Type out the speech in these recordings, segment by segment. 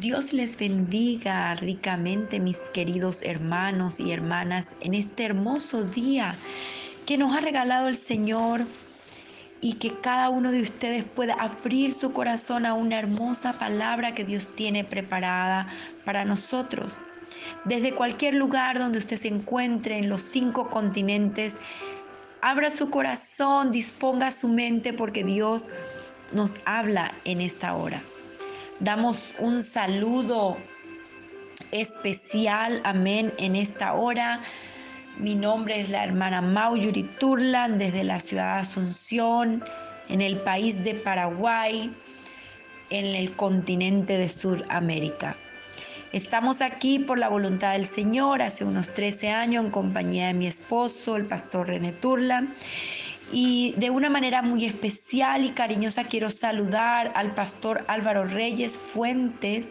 Dios les bendiga ricamente, mis queridos hermanos y hermanas, en este hermoso día que nos ha regalado el Señor y que cada uno de ustedes pueda abrir su corazón a una hermosa palabra que Dios tiene preparada para nosotros. Desde cualquier lugar donde usted se encuentre en los cinco continentes, abra su corazón, disponga su mente porque Dios nos habla en esta hora. Damos un saludo especial, amén, en esta hora. Mi nombre es la hermana Mauyuri Turlan desde la ciudad de Asunción, en el país de Paraguay, en el continente de Sudamérica. Estamos aquí por la voluntad del Señor hace unos 13 años en compañía de mi esposo, el pastor René Turlan. Y de una manera muy especial y cariñosa quiero saludar al pastor Álvaro Reyes Fuentes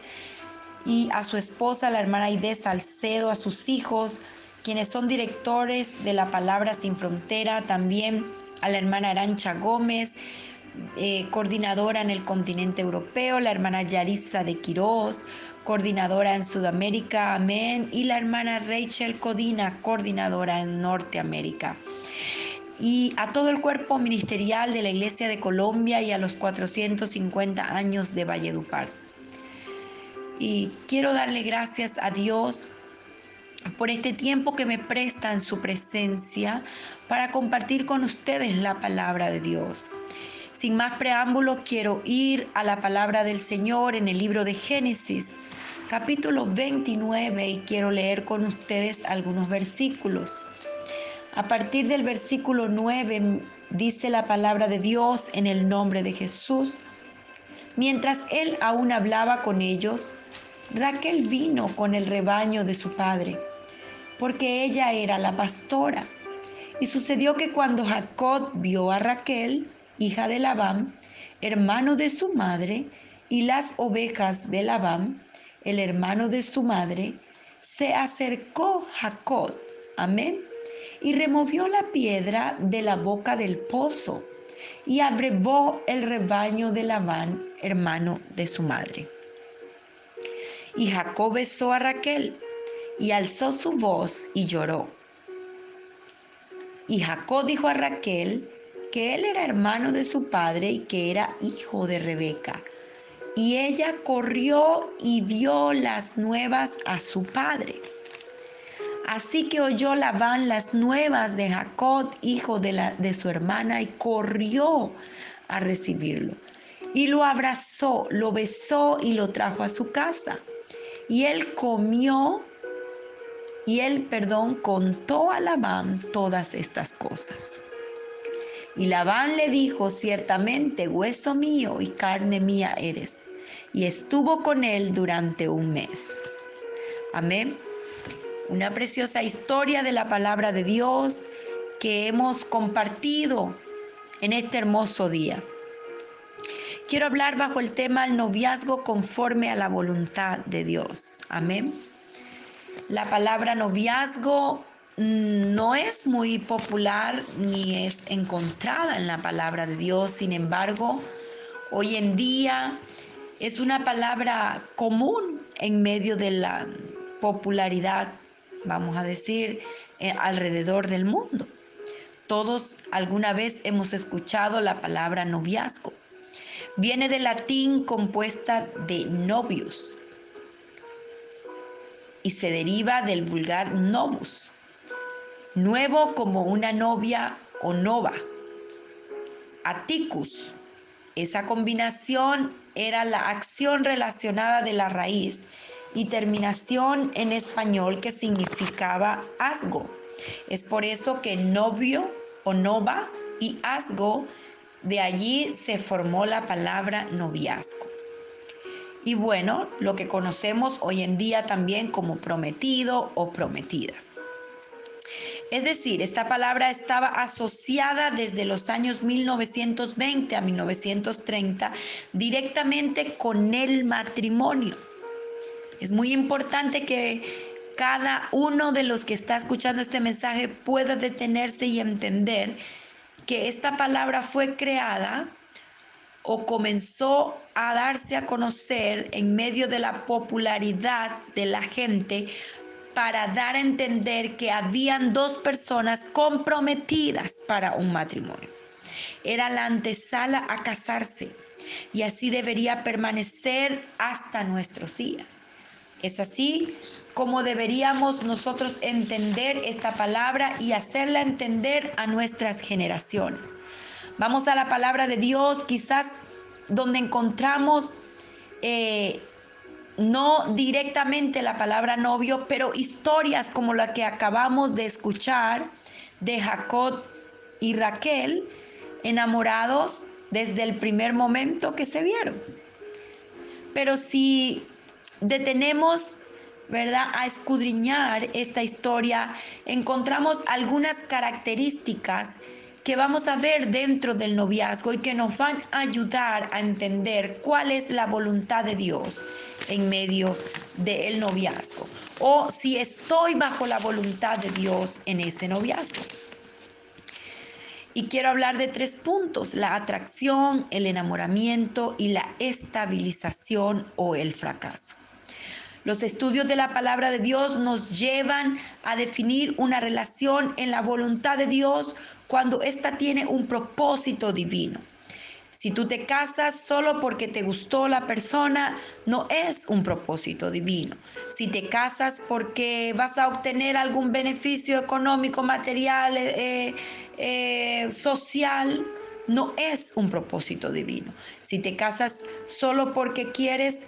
y a su esposa, la hermana Aide Salcedo, a sus hijos, quienes son directores de la Palabra Sin Frontera, también a la hermana Arancha Gómez, eh, coordinadora en el continente europeo, la hermana Yarisa de Quirós, coordinadora en Sudamérica, amén, y la hermana Rachel Codina, coordinadora en Norteamérica y a todo el cuerpo ministerial de la Iglesia de Colombia y a los 450 años de Valledupar. Y quiero darle gracias a Dios por este tiempo que me presta en su presencia para compartir con ustedes la palabra de Dios. Sin más preámbulo, quiero ir a la palabra del Señor en el libro de Génesis, capítulo 29, y quiero leer con ustedes algunos versículos. A partir del versículo 9 dice la palabra de Dios en el nombre de Jesús. Mientras él aún hablaba con ellos, Raquel vino con el rebaño de su padre, porque ella era la pastora. Y sucedió que cuando Jacob vio a Raquel, hija de Labán, hermano de su madre, y las ovejas de Labán, el hermano de su madre, se acercó Jacob, amén, y removió la piedra de la boca del pozo y abrevó el rebaño de Labán, hermano de su madre. Y Jacob besó a Raquel y alzó su voz y lloró. Y Jacob dijo a Raquel que él era hermano de su padre y que era hijo de Rebeca. Y ella corrió y dio las nuevas a su padre. Así que oyó Labán las nuevas de Jacob, hijo de, la, de su hermana, y corrió a recibirlo. Y lo abrazó, lo besó y lo trajo a su casa. Y él comió, y él, perdón, contó a Labán todas estas cosas. Y Labán le dijo, ciertamente, hueso mío y carne mía eres. Y estuvo con él durante un mes. Amén una preciosa historia de la palabra de Dios que hemos compartido en este hermoso día. Quiero hablar bajo el tema el noviazgo conforme a la voluntad de Dios. Amén. La palabra noviazgo mm, no es muy popular ni es encontrada en la palabra de Dios, sin embargo, hoy en día es una palabra común en medio de la popularidad vamos a decir, eh, alrededor del mundo. Todos alguna vez hemos escuchado la palabra noviazgo. Viene del latín compuesta de novius y se deriva del vulgar novus, nuevo como una novia o nova. Aticus, esa combinación era la acción relacionada de la raíz y terminación en español que significaba asgo. Es por eso que novio o nova y asgo, de allí se formó la palabra noviazgo. Y bueno, lo que conocemos hoy en día también como prometido o prometida. Es decir, esta palabra estaba asociada desde los años 1920 a 1930 directamente con el matrimonio. Es muy importante que cada uno de los que está escuchando este mensaje pueda detenerse y entender que esta palabra fue creada o comenzó a darse a conocer en medio de la popularidad de la gente para dar a entender que habían dos personas comprometidas para un matrimonio. Era la antesala a casarse y así debería permanecer hasta nuestros días. Es así como deberíamos nosotros entender esta palabra y hacerla entender a nuestras generaciones. Vamos a la palabra de Dios, quizás donde encontramos eh, no directamente la palabra novio, pero historias como la que acabamos de escuchar de Jacob y Raquel, enamorados desde el primer momento que se vieron. Pero si detenemos, ¿verdad?, a escudriñar esta historia, encontramos algunas características que vamos a ver dentro del noviazgo y que nos van a ayudar a entender cuál es la voluntad de Dios en medio del noviazgo o si estoy bajo la voluntad de Dios en ese noviazgo. Y quiero hablar de tres puntos, la atracción, el enamoramiento y la estabilización o el fracaso. Los estudios de la palabra de Dios nos llevan a definir una relación en la voluntad de Dios cuando ésta tiene un propósito divino. Si tú te casas solo porque te gustó la persona, no es un propósito divino. Si te casas porque vas a obtener algún beneficio económico, material, eh, eh, social, no es un propósito divino. Si te casas solo porque quieres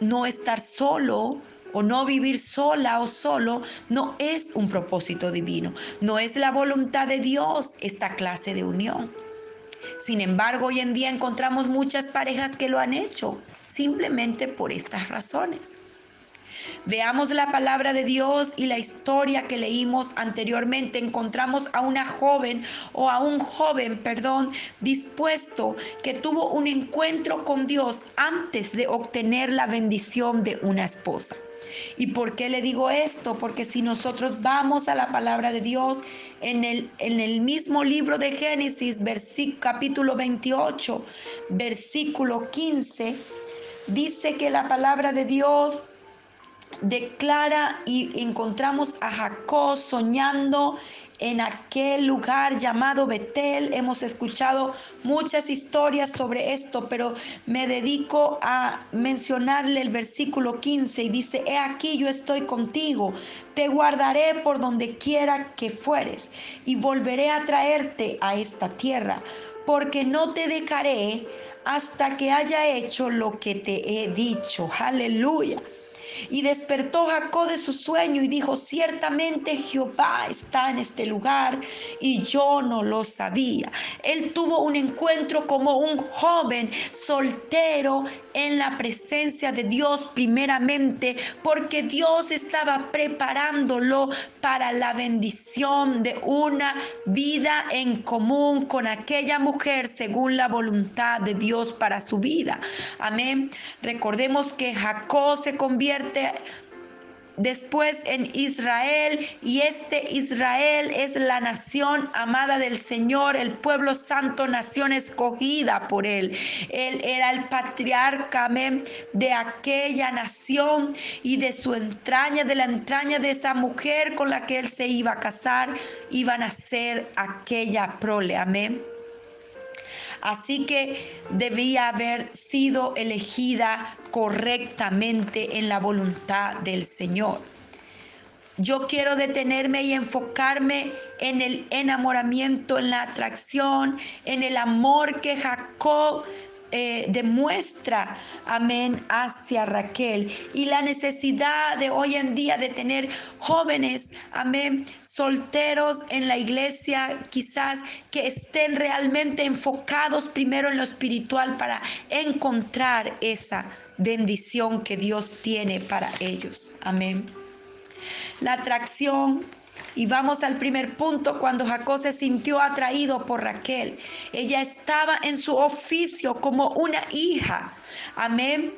no estar solo o no vivir sola o solo no es un propósito divino, no es la voluntad de Dios esta clase de unión. Sin embargo, hoy en día encontramos muchas parejas que lo han hecho simplemente por estas razones. Veamos la palabra de Dios y la historia que leímos anteriormente. Encontramos a una joven o a un joven, perdón, dispuesto que tuvo un encuentro con Dios antes de obtener la bendición de una esposa. ¿Y por qué le digo esto? Porque si nosotros vamos a la palabra de Dios en el, en el mismo libro de Génesis, capítulo 28, versículo 15, dice que la palabra de Dios declara y encontramos a Jacob soñando en aquel lugar llamado Betel. Hemos escuchado muchas historias sobre esto, pero me dedico a mencionarle el versículo 15 y dice, he aquí yo estoy contigo, te guardaré por donde quiera que fueres y volveré a traerte a esta tierra, porque no te dejaré hasta que haya hecho lo que te he dicho. Aleluya. Y despertó Jacob de su sueño y dijo, ciertamente Jehová está en este lugar y yo no lo sabía. Él tuvo un encuentro como un joven soltero en la presencia de Dios primeramente porque Dios estaba preparándolo para la bendición de una vida en común con aquella mujer según la voluntad de Dios para su vida. Amén. Recordemos que Jacob se convierte después en Israel y este Israel es la nación amada del Señor, el pueblo santo, nación escogida por él. Él era el patriarca de aquella nación y de su entraña, de la entraña de esa mujer con la que él se iba a casar, iba a nacer aquella prole. Amén. Así que debía haber sido elegida correctamente en la voluntad del Señor. Yo quiero detenerme y enfocarme en el enamoramiento, en la atracción, en el amor que Jacob eh, demuestra, amén, hacia Raquel y la necesidad de hoy en día de tener jóvenes, amén, solteros en la iglesia, quizás que estén realmente enfocados primero en lo espiritual para encontrar esa bendición que Dios tiene para ellos. Amén. La atracción y vamos al primer punto, cuando Jacob se sintió atraído por Raquel. Ella estaba en su oficio como una hija. Amén.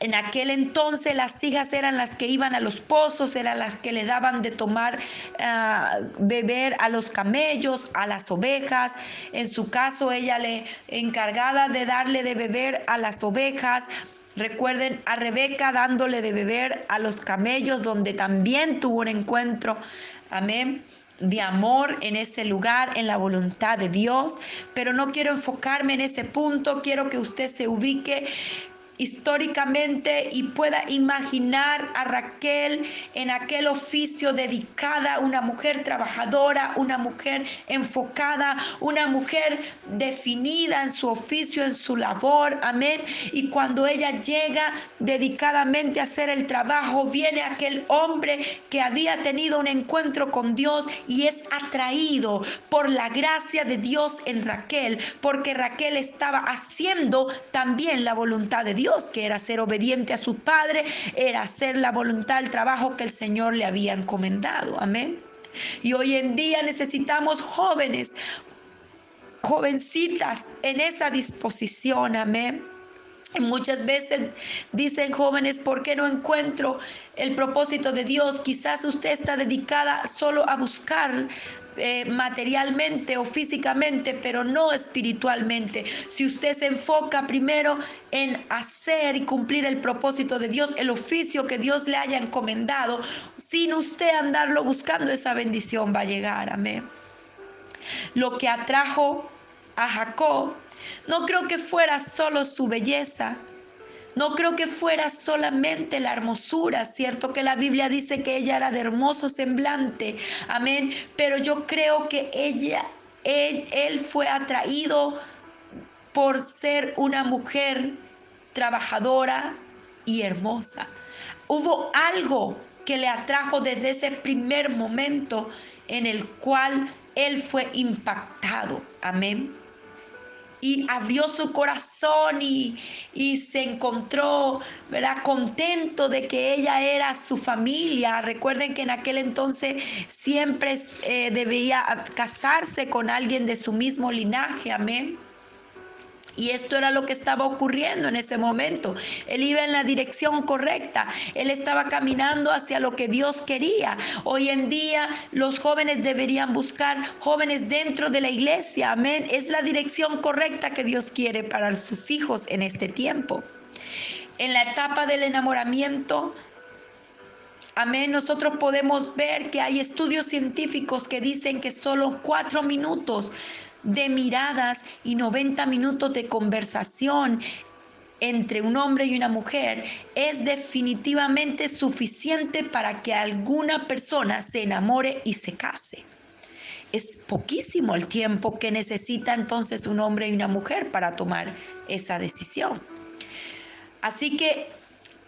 En aquel entonces las hijas eran las que iban a los pozos, eran las que le daban de tomar, uh, beber a los camellos, a las ovejas. En su caso, ella le encargada de darle de beber a las ovejas. Recuerden a Rebeca dándole de beber a los camellos, donde también tuvo un encuentro. Amén. De amor en ese lugar, en la voluntad de Dios, pero no quiero enfocarme en ese punto, quiero que usted se ubique históricamente y pueda imaginar a Raquel en aquel oficio dedicada, una mujer trabajadora, una mujer enfocada, una mujer definida en su oficio, en su labor, amén. Y cuando ella llega dedicadamente a hacer el trabajo, viene aquel hombre que había tenido un encuentro con Dios y es atraído por la gracia de Dios en Raquel, porque Raquel estaba haciendo también la voluntad de Dios. Dios, que era ser obediente a su Padre, era hacer la voluntad, el trabajo que el Señor le había encomendado. Amén. Y hoy en día necesitamos jóvenes, jovencitas en esa disposición. Amén. Muchas veces dicen jóvenes, ¿por qué no encuentro el propósito de Dios? Quizás usted está dedicada solo a buscar eh, materialmente o físicamente, pero no espiritualmente. Si usted se enfoca primero en hacer y cumplir el propósito de Dios, el oficio que Dios le haya encomendado, sin usted andarlo buscando, esa bendición va a llegar. Amén. Lo que atrajo a Jacob, no creo que fuera solo su belleza, no creo que fuera solamente la hermosura, cierto que la Biblia dice que ella era de hermoso semblante, amén, pero yo creo que ella, él, él fue atraído por ser una mujer trabajadora y hermosa. Hubo algo que le atrajo desde ese primer momento en el cual él fue impactado. Amén y abrió su corazón y, se encontró ¿verdad? contento de que ella era su familia. Recuerden que en aquel entonces siempre eh, debía casarse con alguien de su mismo linaje, amén. Y esto era lo que estaba ocurriendo en ese momento. Él iba en la dirección correcta. Él estaba caminando hacia lo que Dios quería. Hoy en día los jóvenes deberían buscar jóvenes dentro de la iglesia. Amén. Es la dirección correcta que Dios quiere para sus hijos en este tiempo. En la etapa del enamoramiento, Amén. Nosotros podemos ver que hay estudios científicos que dicen que solo cuatro minutos de miradas y 90 minutos de conversación entre un hombre y una mujer es definitivamente suficiente para que alguna persona se enamore y se case. Es poquísimo el tiempo que necesita entonces un hombre y una mujer para tomar esa decisión. Así que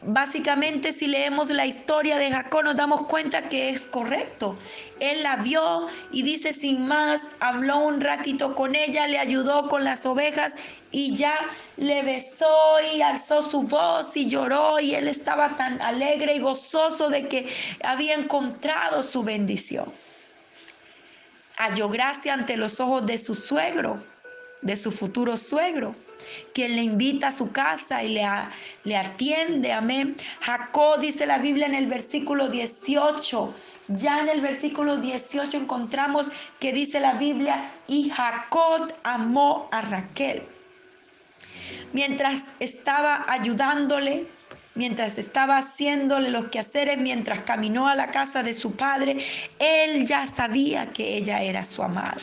Básicamente, si leemos la historia de Jacob, nos damos cuenta que es correcto. Él la vio y dice sin más, habló un ratito con ella, le ayudó con las ovejas y ya le besó y alzó su voz y lloró y él estaba tan alegre y gozoso de que había encontrado su bendición. Halló gracia ante los ojos de su suegro, de su futuro suegro quien le invita a su casa y le, le atiende. Amén. Jacob dice la Biblia en el versículo 18. Ya en el versículo 18 encontramos que dice la Biblia, y Jacob amó a Raquel. Mientras estaba ayudándole, mientras estaba haciéndole los quehaceres, mientras caminó a la casa de su padre, él ya sabía que ella era su amada.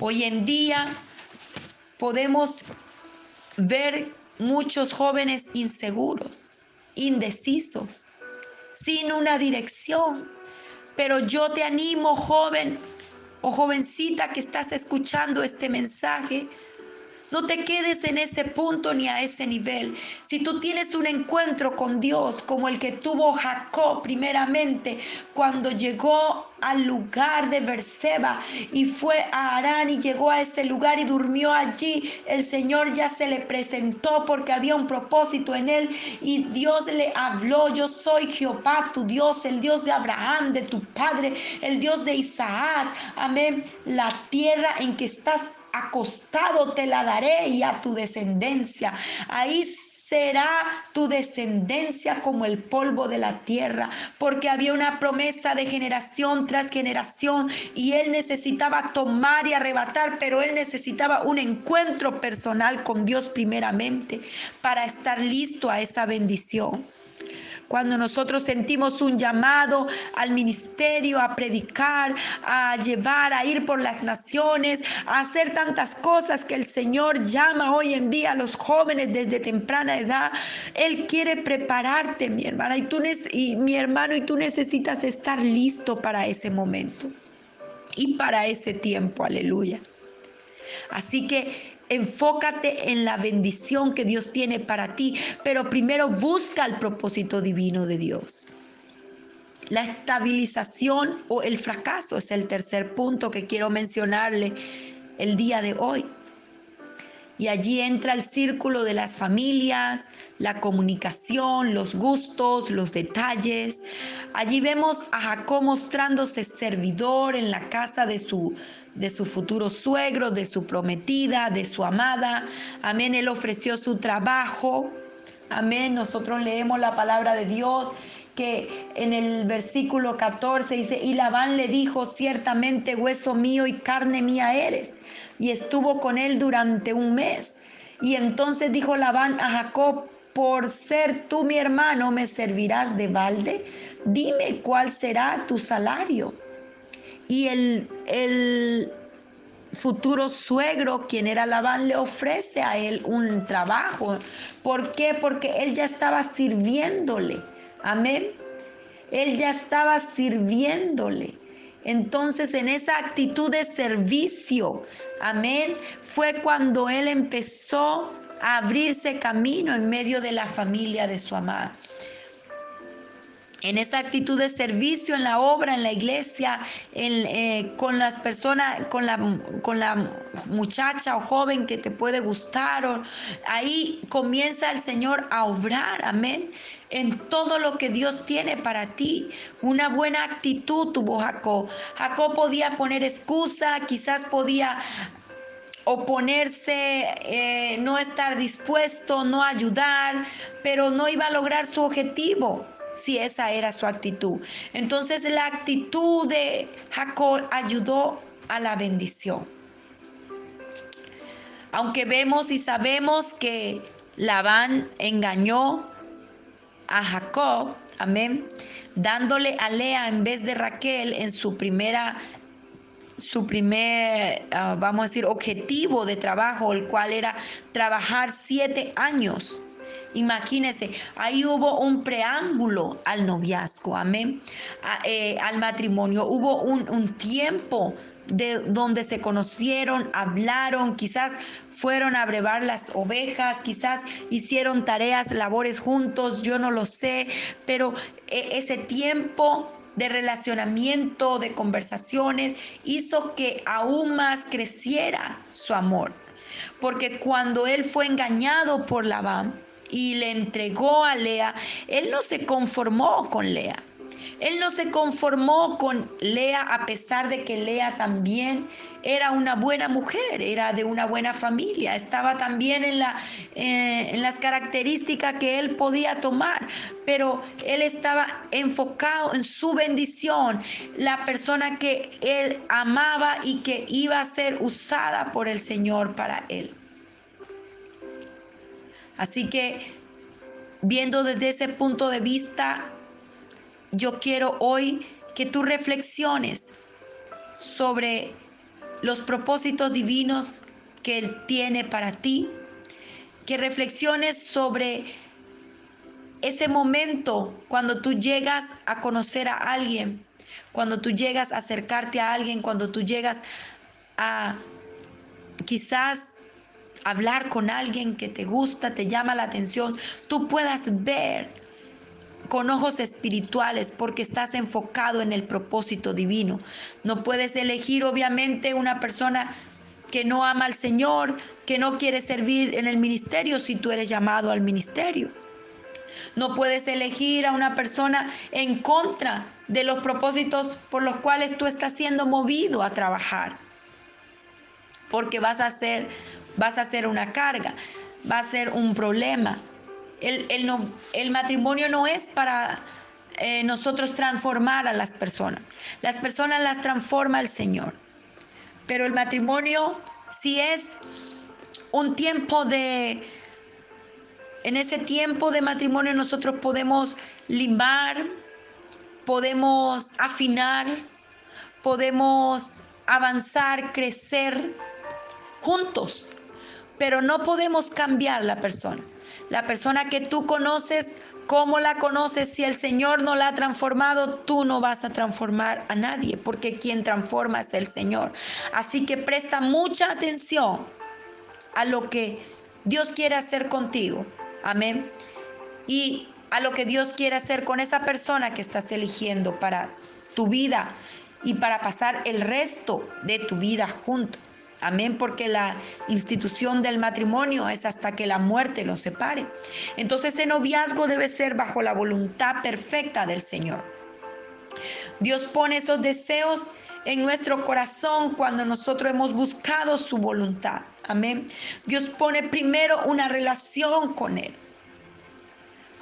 Hoy en día podemos ver muchos jóvenes inseguros, indecisos, sin una dirección. Pero yo te animo, joven o jovencita que estás escuchando este mensaje, no te quedes en ese punto ni a ese nivel. Si tú tienes un encuentro con Dios como el que tuvo Jacob primeramente cuando llegó al lugar de Berseba y fue a Arán y llegó a ese lugar y durmió allí, el Señor ya se le presentó porque había un propósito en él y Dios le habló, yo soy Jehová tu Dios, el Dios de Abraham, de tu padre, el Dios de Isaac, amén, la tierra en que estás acostado te la daré y a tu descendencia. Ahí será tu descendencia como el polvo de la tierra, porque había una promesa de generación tras generación y él necesitaba tomar y arrebatar, pero él necesitaba un encuentro personal con Dios primeramente para estar listo a esa bendición. Cuando nosotros sentimos un llamado al ministerio, a predicar, a llevar, a ir por las naciones, a hacer tantas cosas que el Señor llama hoy en día a los jóvenes desde temprana edad, Él quiere prepararte, mi hermana, y, tú, y mi hermano, y tú necesitas estar listo para ese momento y para ese tiempo, aleluya. Así que Enfócate en la bendición que Dios tiene para ti, pero primero busca el propósito divino de Dios. La estabilización o el fracaso es el tercer punto que quiero mencionarle el día de hoy. Y allí entra el círculo de las familias, la comunicación, los gustos, los detalles. Allí vemos a Jacob mostrándose servidor en la casa de su de su futuro suegro, de su prometida, de su amada. Amén, él ofreció su trabajo. Amén, nosotros leemos la palabra de Dios que en el versículo 14 dice, y Labán le dijo, ciertamente hueso mío y carne mía eres. Y estuvo con él durante un mes. Y entonces dijo Labán a Jacob, por ser tú mi hermano, ¿me servirás de balde? Dime cuál será tu salario y el, futuro suegro, quien era Labán, le ofrece a él un trabajo. ¿Por qué? Porque él ya estaba sirviéndole. Amén. Él ya estaba sirviéndole. Entonces en esa actitud de servicio, amén, fue cuando él empezó a abrirse camino en medio de la familia de su amada en esa actitud de servicio en la obra, en la iglesia, eh, con las personas, con la, muchacha o joven que te puede gustar. ahí comienza el Señor a obrar, amén, en todo lo que Dios tiene para ti. Una buena actitud tuvo Jacob. Jacob podía poner excusa, quizás podía oponerse, eh, no estar dispuesto, no ayudar, pero no iba a lograr su objetivo si esa era su actitud. Entonces la actitud de Jacob ayudó a la bendición. Aunque vemos y sabemos que Labán engañó a Jacob, amén, dándole a Lea en vez de Raquel en su primera su primer, ah, vamos a decir, objetivo de trabajo, el cual era trabajar siete años Imagínense, ahí hubo un preámbulo al noviazgo, amén, eh, al matrimonio. Hubo un, tiempo de donde se conocieron, hablaron, quizás fueron a brevar las ovejas, quizás hicieron tareas, labores juntos, yo no lo sé, pero eh, ese tiempo de relacionamiento, de conversaciones, hizo que aún más creciera su amor. Porque cuando él fue engañado por Labán, y le entregó a Lea, él no se conformó con Lea. Él no se conformó con Lea a pesar de que Lea también era una buena mujer, era de una buena familia, estaba también en, eh, en las características que él podía tomar, pero él estaba enfocado en su bendición, la persona que él amaba y que iba a ser usada por el Señor para él. Así que viendo desde ese punto de vista, yo quiero hoy que tú reflexiones sobre los propósitos divinos que Él tiene para ti, que reflexiones sobre ese momento cuando tú llegas a conocer a alguien, cuando tú llegas a acercarte a alguien, cuando tú llegas a quizás hablar con alguien que te gusta, te llama la atención, tú puedas ver con ojos espirituales porque estás enfocado en el propósito divino. No puedes elegir obviamente una persona que no ama al Señor, que no quiere servir en el ministerio si tú eres llamado al ministerio. No puedes elegir a una persona en contra de los propósitos por los cuales tú estás siendo movido a trabajar. Porque vas a ser vas a ser una carga, va a ser un problema. El, el matrimonio no es para eh, nosotros transformar a las personas. Las personas las transforma el Señor. Pero el matrimonio si es un tiempo de... En ese tiempo de matrimonio nosotros podemos limbar, podemos afinar, podemos avanzar, crecer juntos, pero no podemos cambiar la persona. La persona que tú conoces ¿Cómo la conoces? Si el Señor no la ha transformado, tú no vas a transformar a nadie, porque quien transforma es el Señor. Así que presta mucha atención a lo que Dios quiere hacer contigo. Amén. Y a lo que Dios quiere hacer con esa persona que estás eligiendo para tu vida y para pasar el resto de tu vida junto. Amén, porque la institución del matrimonio es hasta que la muerte los separe. Entonces ese noviazgo debe ser bajo la voluntad perfecta del Señor. Dios pone esos deseos en nuestro corazón cuando nosotros hemos buscado su voluntad. Amén. Dios pone primero una relación con Él.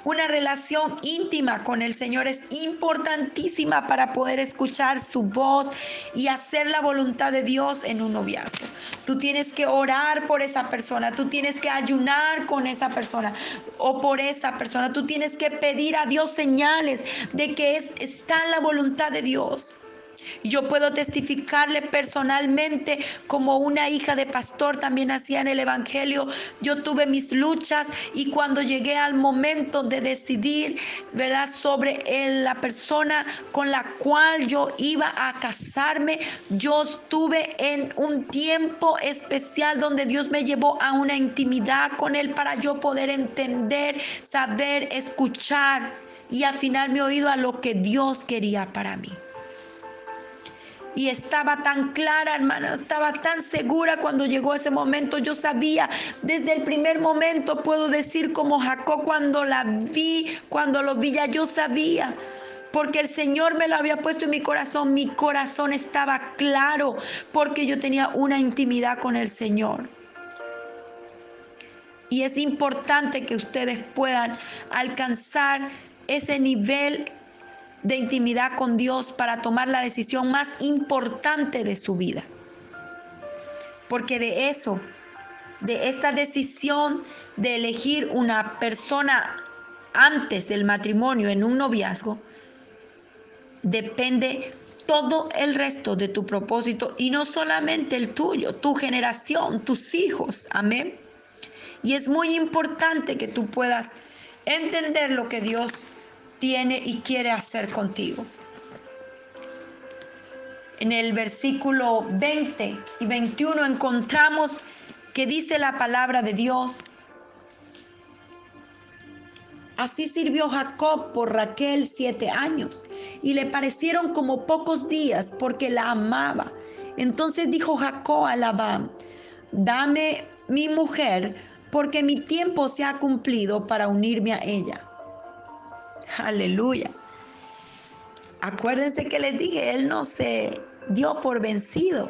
Una relación íntima con el Señor es importantísima para poder escuchar su voz y hacer la voluntad de Dios en un noviazgo. Tú tienes que orar por esa persona, tú tienes que ayunar con esa persona o por esa persona, tú tienes que pedir a Dios señales de que es, está la voluntad de Dios. Yo puedo testificarle personalmente como una hija de pastor también hacía en el Evangelio. Yo tuve mis luchas y cuando llegué al momento de decidir, ¿verdad?, sobre la persona con la cual yo iba a casarme, yo estuve en un tiempo especial donde Dios me llevó a una intimidad con Él para yo poder entender, saber, escuchar y afinar mi oído a lo que Dios quería para mí. Y estaba tan clara, hermana, estaba tan segura cuando llegó ese momento. Yo sabía, desde el primer momento puedo decir como Jacob cuando la vi, cuando lo vi ya yo sabía porque el Señor me lo había puesto en mi corazón. Mi corazón estaba claro porque yo tenía una intimidad con el Señor. Y es importante que ustedes puedan alcanzar ese nivel de intimidad con Dios para tomar la decisión más importante de su vida. Porque de eso, de esta decisión de elegir una persona antes del matrimonio en un noviazgo, depende todo el resto de tu propósito y no solamente el tuyo, tu generación, tus hijos. Amén. Y es muy importante que tú puedas entender lo que Dios tiene y quiere hacer contigo. En el versículo 20 y 21 encontramos que dice la palabra de Dios. Así sirvió Jacob por Raquel siete años y le parecieron como pocos días porque la amaba. Entonces dijo Jacob a Labán, dame mi mujer porque mi tiempo se ha cumplido para unirme a ella. Aleluya. Acuérdense que les dije, Él no se dio por vencido.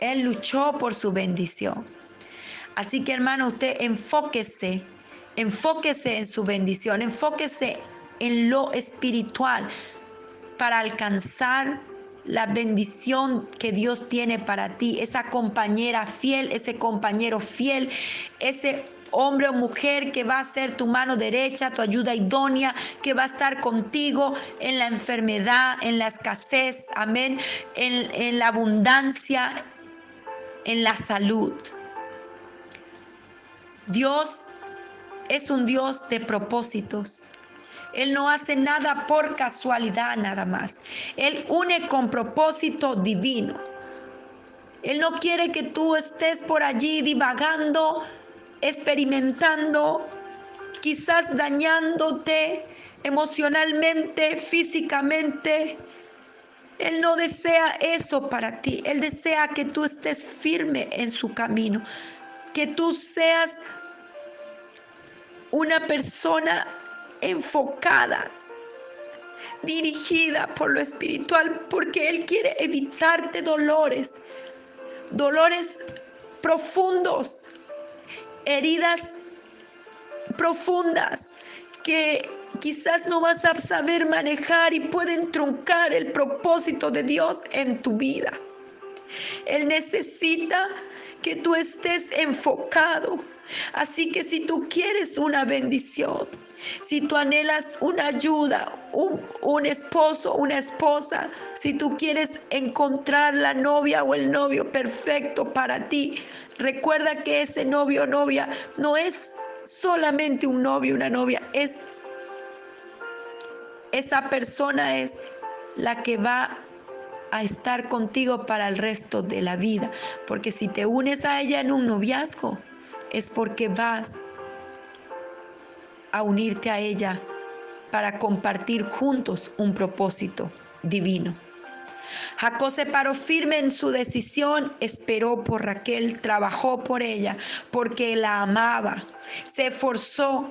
Él luchó por su bendición. Así que hermano, usted enfóquese, enfóquese en su bendición, enfóquese en lo espiritual para alcanzar la bendición que Dios tiene para ti, esa compañera fiel, ese compañero fiel, ese hombre o mujer que va a ser tu mano derecha, tu ayuda idónea, que va a estar contigo en la enfermedad, en la escasez, amén, en, en la abundancia, en la salud. Dios es un Dios de propósitos. Él no hace nada por casualidad nada más. Él une con propósito divino. Él no quiere que tú estés por allí divagando experimentando, quizás dañándote emocionalmente, físicamente. Él no desea eso para ti. Él desea que tú estés firme en su camino, que tú seas una persona enfocada, dirigida por lo espiritual, porque Él quiere evitarte dolores, dolores profundos, heridas profundas que quizás no vas a saber manejar y pueden truncar el propósito de Dios en tu vida. Él necesita que tú estés enfocado. Así que si tú quieres una bendición, si tú anhelas una ayuda, un, un, esposo, una esposa, si tú quieres encontrar la novia o el novio perfecto para ti, recuerda que ese novio o novia no es solamente un novio, una novia, es esa persona es la que va a estar contigo para el resto de la vida. Porque si te unes a ella en un noviazgo, es porque vas a unirte a ella para compartir juntos un propósito divino. Jacob se paró firme en su decisión, esperó por Raquel, trabajó por ella, porque la amaba, se esforzó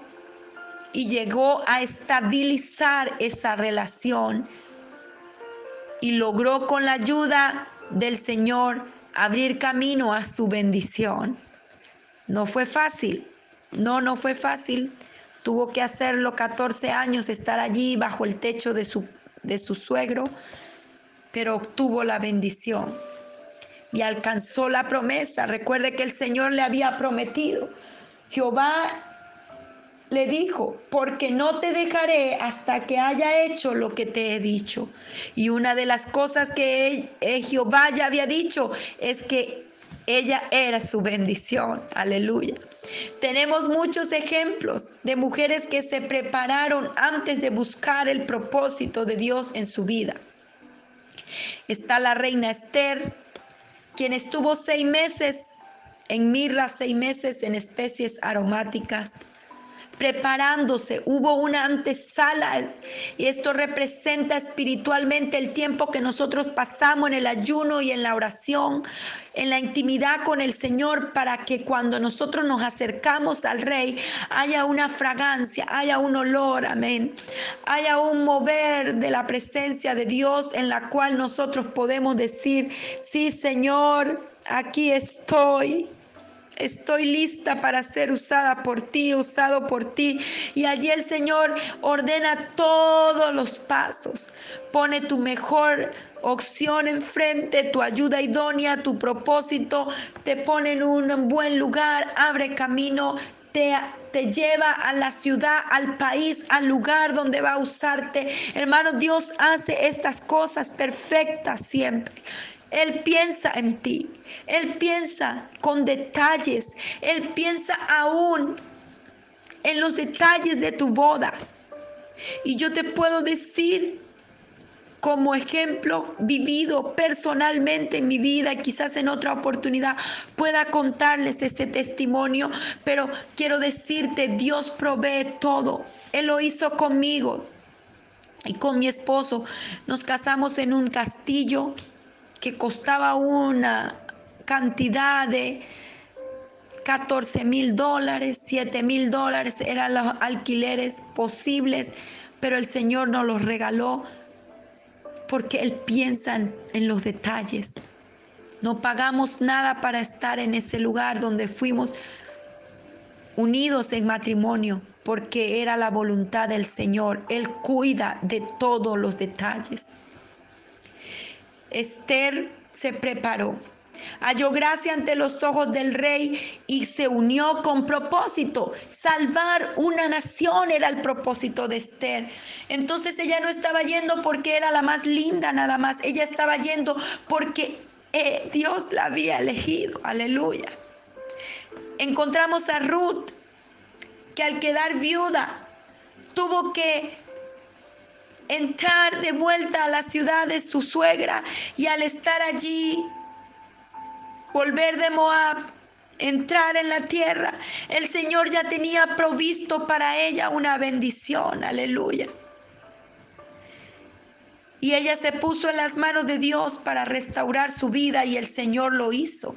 y llegó a estabilizar esa relación y logró con la ayuda del Señor abrir camino a su bendición. No fue fácil, no, no fue fácil. Tuvo que hacerlo 14 años, estar allí bajo el techo de su, de su suegro, pero obtuvo la bendición y alcanzó la promesa. Recuerde que el Señor le había prometido. Jehová le dijo, porque no te dejaré hasta que haya hecho lo que te he dicho. Y una de las cosas que Jehová ya había dicho es que ella era su bendición. Aleluya. Tenemos muchos ejemplos de mujeres que se prepararon antes de buscar el propósito de Dios en su vida. Está la reina Esther, quien estuvo seis meses en mirra, seis meses en especies aromáticas preparándose, hubo una antesala. Y esto representa espiritualmente el tiempo que nosotros pasamos en el ayuno y en la oración, en la intimidad con el Señor para que cuando nosotros nos acercamos al Rey haya una fragancia, haya un olor, amén, haya un mover de la presencia de Dios en la cual nosotros podemos decir, sí Señor, aquí estoy. Estoy lista para ser usada por ti, usado por ti. Y allí el Señor ordena todos los pasos. Pone tu mejor opción enfrente, tu ayuda idónea, tu propósito, te pone en un buen lugar, abre camino, te, te, lleva a la ciudad, al país, al lugar donde va a usarte. Hermano, Dios hace estas cosas perfectas siempre. Él piensa en ti, Él piensa con detalles, Él piensa aún en los detalles de tu boda. Y yo te puedo decir como ejemplo vivido personalmente en mi vida, quizás en otra oportunidad pueda contarles ese testimonio, pero quiero decirte, Dios provee todo. Él lo hizo conmigo y con mi esposo. Nos casamos en un castillo que costaba una cantidad de 14 mil dólares, 7 mil dólares, eran los alquileres posibles, pero el Señor nos los regaló porque Él piensa en, en los detalles. No pagamos nada para estar en ese lugar donde fuimos unidos en matrimonio, porque era la voluntad del Señor. Él cuida de todos los detalles. Esther se preparó, halló gracia ante los ojos del rey y se unió con propósito. Salvar una nación era el propósito de Esther. Entonces ella no estaba yendo porque era la más linda nada más, ella estaba yendo porque eh, Dios la había elegido. Aleluya. Encontramos a Ruth que al quedar viuda tuvo que entrar de vuelta a la ciudad de su suegra y al estar allí, volver de Moab, entrar en la tierra, el Señor ya tenía provisto para ella una bendición, aleluya. Y ella se puso en las manos de Dios para restaurar su vida y el Señor lo hizo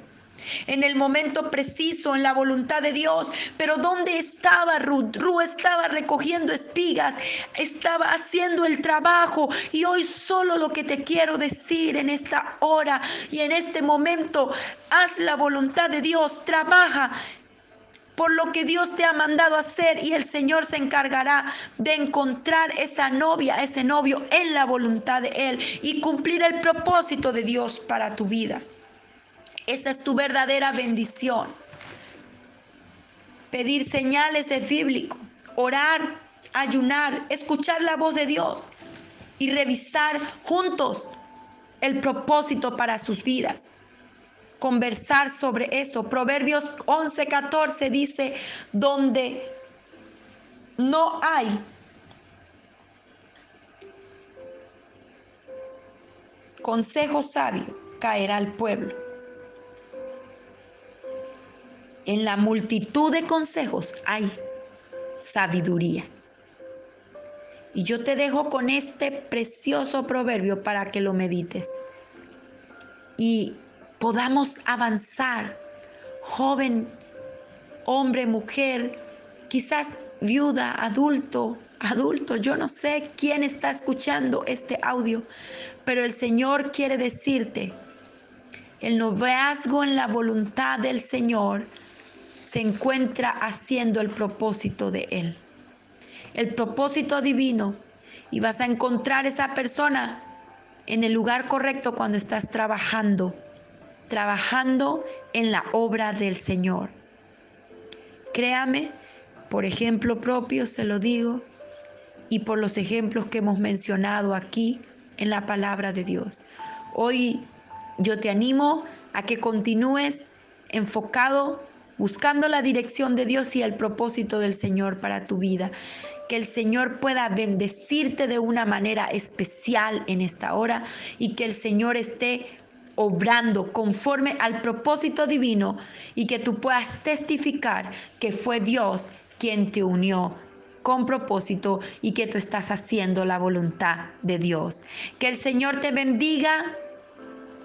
en el momento preciso, en la voluntad de Dios. Pero ¿dónde estaba Ruth? Ruth estaba recogiendo espigas, estaba haciendo el trabajo. Y hoy solo lo que te quiero decir en esta hora y en este momento, haz la voluntad de Dios, trabaja por lo que Dios te ha mandado hacer y el Señor se encargará de encontrar esa novia, ese novio en la voluntad de Él y cumplir el propósito de Dios para tu vida. Esa es tu verdadera bendición. Pedir señales es bíblico. Orar, ayunar, escuchar la voz de Dios y revisar juntos el propósito para sus vidas. Conversar sobre eso. Proverbios 11:14 dice, donde no hay consejo sabio, caerá el pueblo. En la multitud de consejos hay sabiduría. Y yo te dejo con este precioso proverbio para que lo medites. Y podamos avanzar, joven, hombre, mujer, quizás viuda, adulto, adulto, yo no sé quién está escuchando este audio, pero el Señor quiere decirte, el noviazgo en la voluntad del Señor se encuentra haciendo el propósito de Él. El propósito divino. Y vas a encontrar esa persona en el lugar correcto cuando estás trabajando. Trabajando en la obra del Señor. Créame, por ejemplo propio se lo digo, y por los ejemplos que hemos mencionado aquí en la palabra de Dios. Hoy yo te animo a que continúes enfocado buscando la dirección de Dios y el propósito del Señor para tu vida. Que el Señor pueda bendecirte de una manera especial en esta hora y que el Señor esté obrando conforme al propósito divino y que tú puedas testificar que fue Dios quien te unió con propósito y que tú estás haciendo la voluntad de Dios. Que el Señor te bendiga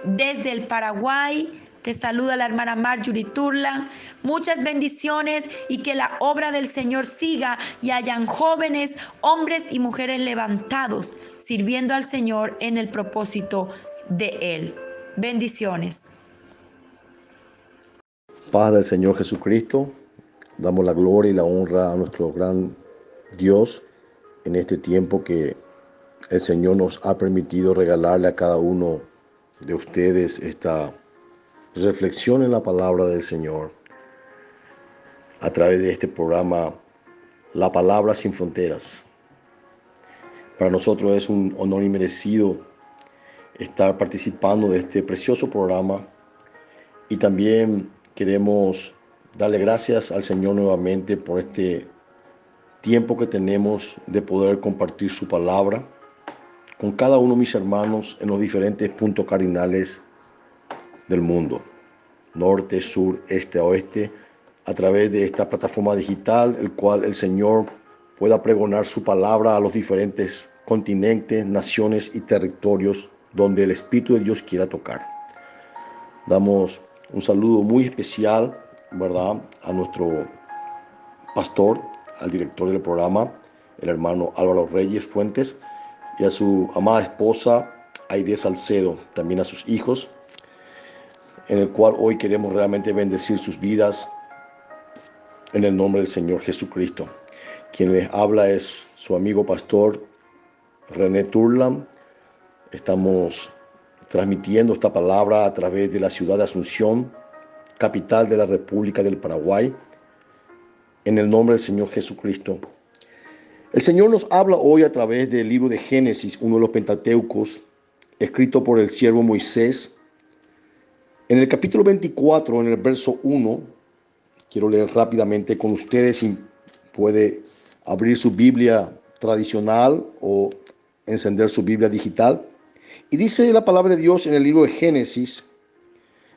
desde el Paraguay te saluda la hermana Marjorie Turlan. Muchas bendiciones y que la obra del Señor siga y hayan jóvenes, hombres y mujeres levantados sirviendo al Señor en el propósito de Él. Bendiciones. Paz del Señor Jesucristo. Damos la gloria y la honra a nuestro gran Dios en este tiempo que el Señor nos ha permitido regalarle a cada uno de ustedes esta reflexione en la palabra del Señor a través de este programa La Palabra Sin Fronteras. Para nosotros es un honor y merecido estar participando de este precioso programa y también queremos darle gracias al Señor nuevamente por este tiempo que tenemos de poder compartir su palabra con cada uno de mis hermanos en los diferentes puntos cardinales del mundo, norte, sur, este, oeste, a través de esta plataforma digital, el cual el Señor pueda pregonar su palabra a los diferentes continentes, naciones y territorios donde el Espíritu de Dios quiera tocar. Damos un saludo muy especial, ¿verdad?, a nuestro pastor, al director del programa, el hermano Álvaro Reyes Fuentes, y a su amada esposa, Aide Salcedo, también a sus hijos, en el cual hoy queremos realmente bendecir sus vidas en el nombre del Señor Jesucristo. Quien les habla es su amigo pastor René Turlan. Estamos transmitiendo esta palabra a través de la ciudad de Asunción, capital de la República del Paraguay, en el nombre del Señor Jesucristo. El Señor nos habla hoy a través del libro de Génesis, uno de los Pentateucos, escrito por el siervo Moisés, en el capítulo 24, en el verso 1, quiero leer rápidamente con ustedes si puede abrir su Biblia tradicional o encender su Biblia digital. Y dice la palabra de Dios en el libro de Génesis,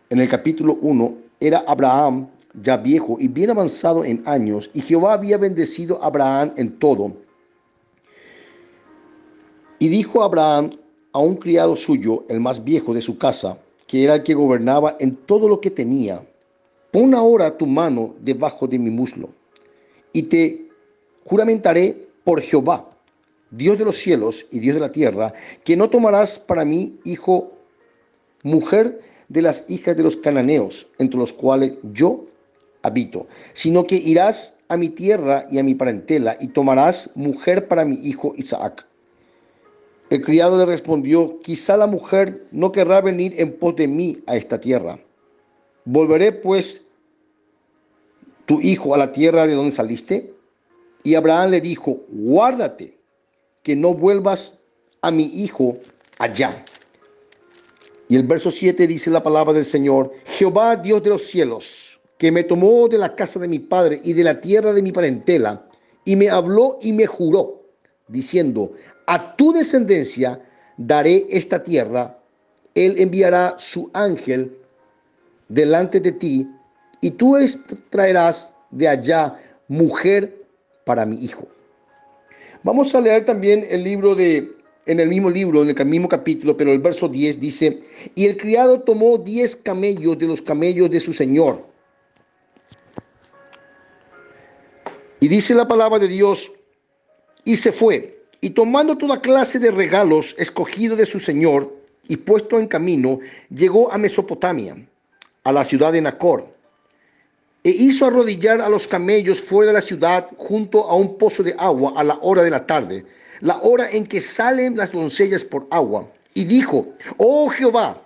en el capítulo 1, era Abraham ya viejo y bien avanzado en años, y Jehová había bendecido a Abraham en todo. Y dijo Abraham a un criado suyo, el más viejo de su casa, que era el que gobernaba en todo lo que tenía. Pon ahora tu mano debajo de mi muslo, y te juramentaré por Jehová, Dios de los cielos y Dios de la tierra, que no tomarás para mí hijo, mujer de las hijas de los cananeos, entre los cuales yo habito, sino que irás a mi tierra y a mi parentela y tomarás mujer para mi hijo Isaac. El criado le respondió, quizá la mujer no querrá venir en pos de mí a esta tierra. Volveré pues tu hijo a la tierra de donde saliste. Y Abraham le dijo, guárdate que no vuelvas a mi hijo allá. Y el verso 7 dice la palabra del Señor, Jehová Dios de los cielos, que me tomó de la casa de mi padre y de la tierra de mi parentela, y me habló y me juró, diciendo, a tu descendencia daré esta tierra, él enviará su ángel delante de ti, y tú traerás de allá mujer para mi hijo. Vamos a leer también el libro de, en el mismo libro, en el mismo capítulo, pero el verso 10 dice, y el criado tomó diez camellos de los camellos de su señor. Y dice la palabra de Dios, y se fue, y tomando toda clase de regalos escogidos de su señor, y puesto en camino, llegó a Mesopotamia, a la ciudad de Nacor e hizo arrodillar a los camellos fuera de la ciudad junto a un pozo de agua a la hora de la tarde, la hora en que salen las doncellas por agua. Y dijo, oh Jehová,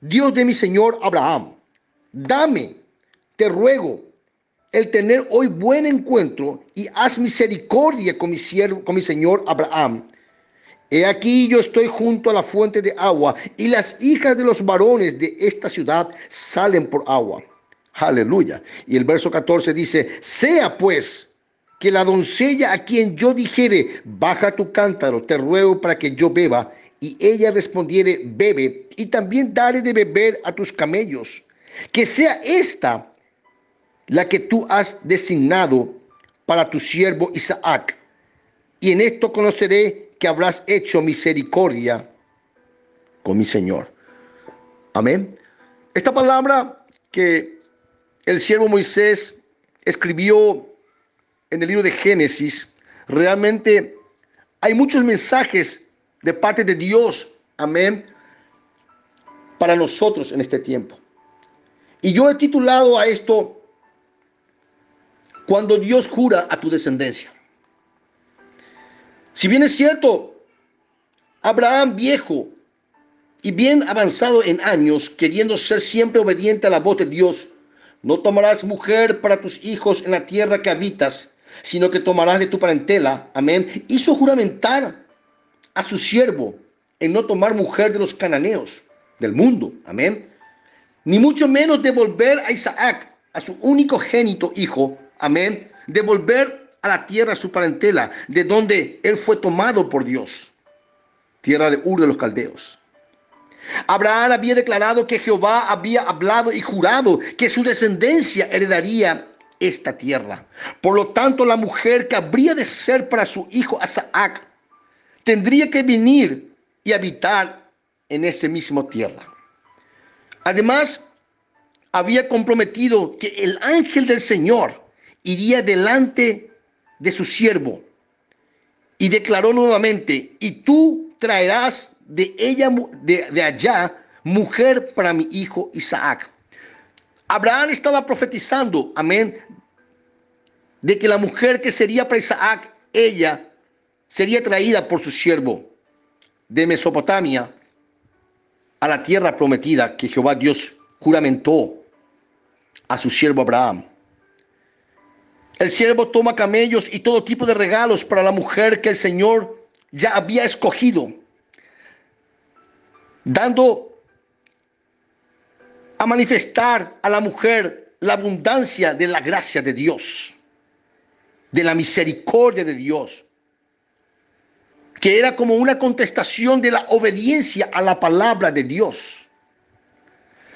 Dios de mi Señor Abraham, dame, te ruego, el tener hoy buen encuentro y haz misericordia con mi, siervo, con mi Señor Abraham. He aquí yo estoy junto a la fuente de agua y las hijas de los varones de esta ciudad salen por agua. Aleluya. Y el verso 14 dice, sea pues que la doncella a quien yo dijere, baja tu cántaro, te ruego para que yo beba, y ella respondiere, bebe, y también daré de beber a tus camellos. Que sea esta la que tú has designado para tu siervo Isaac. Y en esto conoceré que habrás hecho misericordia con mi Señor. Amén. Esta palabra que el siervo Moisés escribió en el libro de Génesis, realmente hay muchos mensajes de parte de Dios, amén, para nosotros en este tiempo. Y yo he titulado a esto, cuando Dios jura a tu descendencia. Si bien es cierto, Abraham viejo y bien avanzado en años, queriendo ser siempre obediente a la voz de Dios, no tomarás mujer para tus hijos en la tierra que habitas, sino que tomarás de tu parentela. Amén. Hizo juramentar a su siervo en no tomar mujer de los cananeos del mundo. Amén. Ni mucho menos devolver a Isaac, a su único génito hijo. Amén. Devolver a la tierra su parentela, de donde él fue tomado por Dios. Tierra de Ur de los Caldeos. Abraham había declarado que Jehová había hablado y jurado que su descendencia heredaría esta tierra. Por lo tanto, la mujer que habría de ser para su hijo Isaac tendría que venir y habitar en esa misma tierra. Además, había comprometido que el ángel del Señor iría delante de su siervo y declaró nuevamente, y tú traerás de ella, de, allá, mujer para mi hijo Isaac. Abraham estaba profetizando, amén, de que la mujer que sería para Isaac, ella sería traída por su siervo de Mesopotamia a la tierra prometida que Jehová Dios juramentó a su siervo Abraham. El siervo toma camellos y todo tipo de regalos para la mujer que el Señor ya había escogido dando a manifestar a la mujer la abundancia de la gracia de Dios, de la misericordia de Dios, que era como una contestación de la obediencia a la palabra de Dios.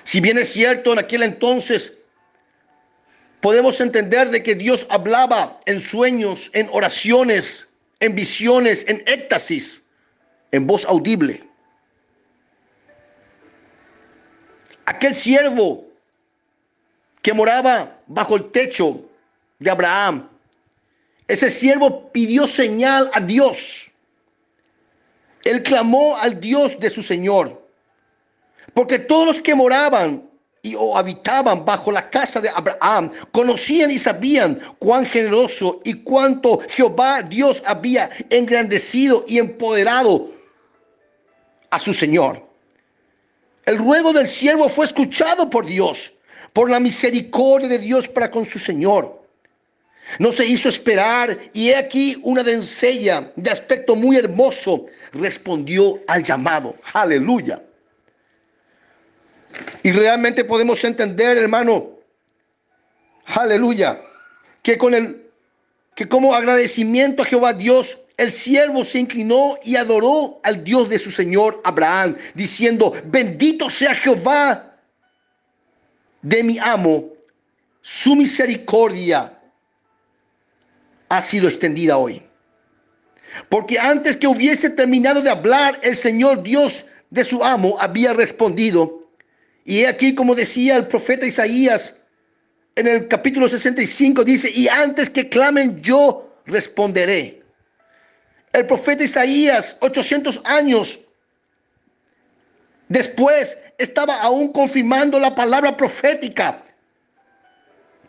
Si bien es cierto, en aquel entonces podemos entender de que Dios hablaba en sueños, en oraciones, en visiones, en éxtasis, en voz audible. aquel siervo que moraba bajo el techo de Abraham, ese siervo pidió señal a Dios. Él clamó al Dios de su Señor. Porque todos los que moraban o habitaban bajo la casa de Abraham conocían y sabían cuán generoso y cuánto Jehová Dios había engrandecido y empoderado a su Señor. El ruego del siervo fue escuchado por Dios, por la misericordia de Dios para con su Señor. No se hizo esperar y he aquí una doncella de aspecto muy hermoso respondió al llamado. Aleluya. Y realmente podemos entender, hermano, aleluya, que con el que como agradecimiento a Jehová Dios, el siervo se inclinó y adoró al Dios de su señor Abraham, diciendo, bendito sea Jehová de mi amo, su misericordia ha sido extendida hoy. Porque antes que hubiese terminado de hablar, el Señor Dios de su amo había respondido, y aquí, como decía el profeta Isaías en el capítulo 65, dice, y antes que clamen yo responderé. El profeta Isaías, 800 años después, estaba aún confirmando la palabra profética,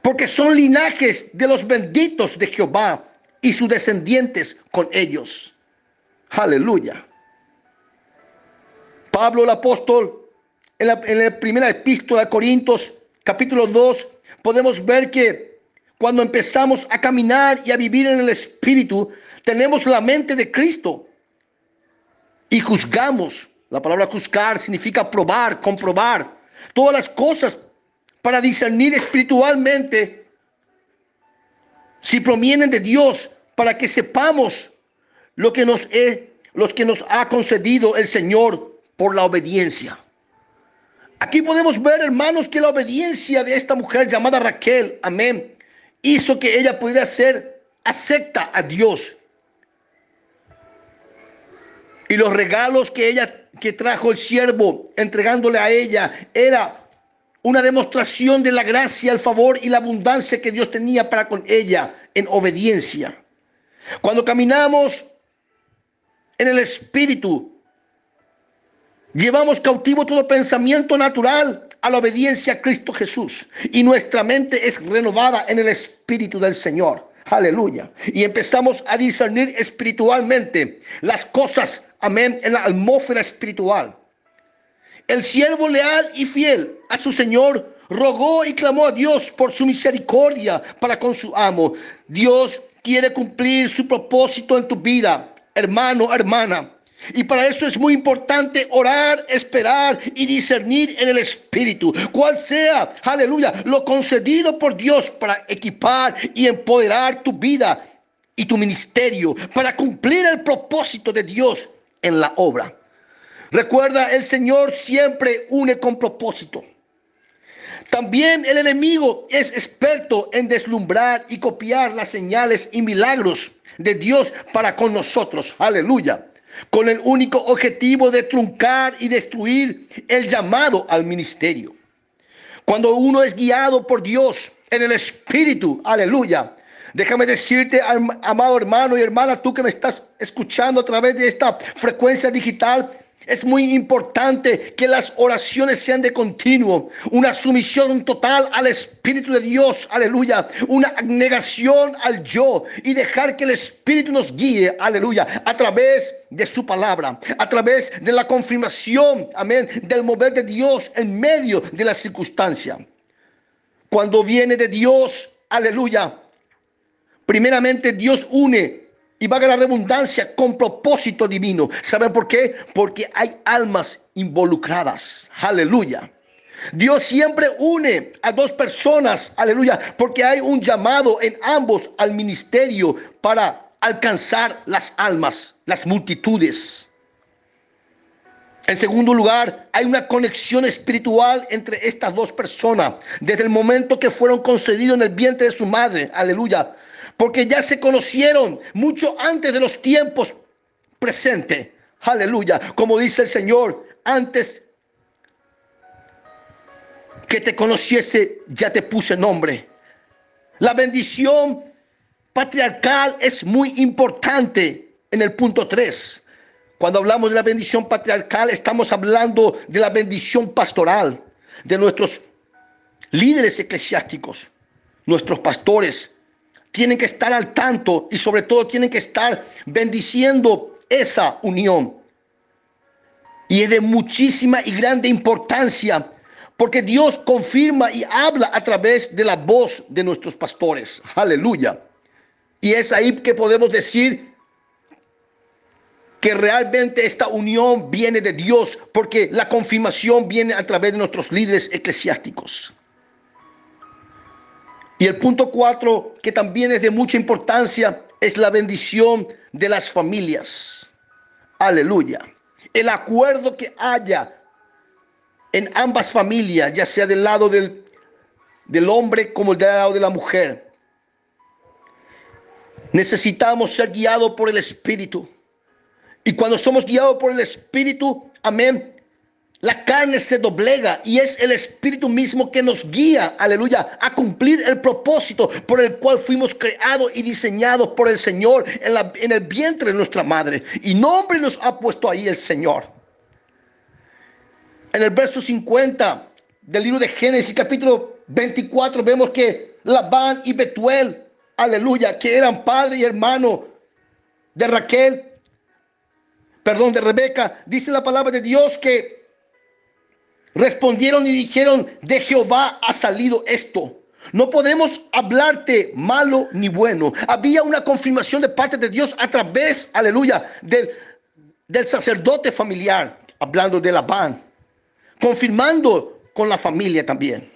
porque son linajes de los benditos de Jehová y sus descendientes con ellos. Aleluya. Pablo el apóstol en la, primera epístola de Corintios, capítulo 2, podemos ver que cuando empezamos a caminar y a vivir en el Espíritu, tenemos la mente de Cristo y juzgamos. La palabra juzgar significa probar, comprobar todas las cosas para discernir espiritualmente si provienen de Dios, para que sepamos lo que nos, he, los que nos ha concedido el Señor por la obediencia. Aquí podemos ver, hermanos, que la obediencia de esta mujer llamada Raquel, amén, hizo que ella pudiera ser acepta a Dios. Y los regalos que ella que trajo el siervo entregándole a ella era una demostración de la gracia, el favor y la abundancia que Dios tenía para con ella en obediencia. Cuando caminamos en el espíritu, Llevamos cautivo todo pensamiento natural a la obediencia a Cristo Jesús. Y nuestra mente es renovada en el Espíritu del Señor. Aleluya. Y empezamos a discernir espiritualmente las cosas, amén, en la atmósfera espiritual. El siervo leal y fiel a su Señor rogó y clamó a Dios por su misericordia para con su amo. Dios quiere cumplir su propósito en tu vida, hermano, hermana. Y para eso es muy importante orar, esperar y discernir en el Espíritu. Cual sea, aleluya, lo concedido por Dios para equipar y empoderar tu vida y tu ministerio, para cumplir el propósito de Dios en la obra. Recuerda, el Señor siempre une con propósito. También el enemigo es experto en deslumbrar y copiar las señales y milagros de Dios para con nosotros. Aleluya con el único objetivo de truncar y destruir el llamado al ministerio. Cuando uno es guiado por Dios en el Espíritu, aleluya. Déjame decirte, amado hermano y hermana, tú que me estás escuchando a través de esta frecuencia digital, es muy importante que las oraciones sean de continuo, una sumisión total al Espíritu de Dios, aleluya, una negación al yo y dejar que el Espíritu nos guíe, aleluya, a través de su palabra, a través de la confirmación, amén, del mover de Dios en medio de la circunstancia. Cuando viene de Dios, aleluya, primeramente Dios une y valga la redundancia, con propósito divino. ¿Saben por qué? Porque hay almas involucradas. Aleluya. Dios siempre une a dos personas, aleluya, porque hay un llamado en ambos al ministerio para alcanzar las almas, las multitudes. En segundo lugar, hay una conexión espiritual entre estas dos personas desde el momento que fueron concedidos en el vientre de su madre, aleluya, porque ya se conocieron mucho antes de los tiempos presentes. Aleluya, como dice el Señor, antes que te conociese, ya te puse nombre. La bendición patriarcal es muy importante en el punto 3. Cuando hablamos de la bendición patriarcal, estamos hablando de la bendición pastoral, de nuestros líderes eclesiásticos, nuestros pastores, tienen que estar al tanto y sobre todo tienen que estar bendiciendo esa unión. Y es de muchísima y grande importancia porque Dios confirma y habla a través de la voz de nuestros pastores. Aleluya. Y es ahí que podemos decir que realmente esta unión viene de Dios, porque la confirmación viene a través de nuestros líderes eclesiásticos. Y el punto cuatro, que también es de mucha importancia, es la bendición de las familias. Aleluya. El acuerdo que haya en ambas familias, ya sea del lado del, del hombre como del lado de la mujer. Necesitamos ser guiados por el Espíritu. Y cuando somos guiados por el Espíritu, amén, la carne se doblega y es el Espíritu mismo que nos guía, aleluya, a cumplir el propósito por el cual fuimos creados y diseñados por el Señor en, el vientre de nuestra madre. Y nombre nos ha puesto ahí el Señor. En el verso 50 del libro de Génesis, capítulo 24, vemos que Labán y Betuel, aleluya, que eran padre y hermano de Raquel, perdón, de Rebeca, dice la palabra de Dios que respondieron y dijeron, de Jehová ha salido esto. No podemos hablarte malo ni bueno. Había una confirmación de parte de Dios a través, aleluya, del, del sacerdote familiar, hablando de Labán, confirmando con la familia también.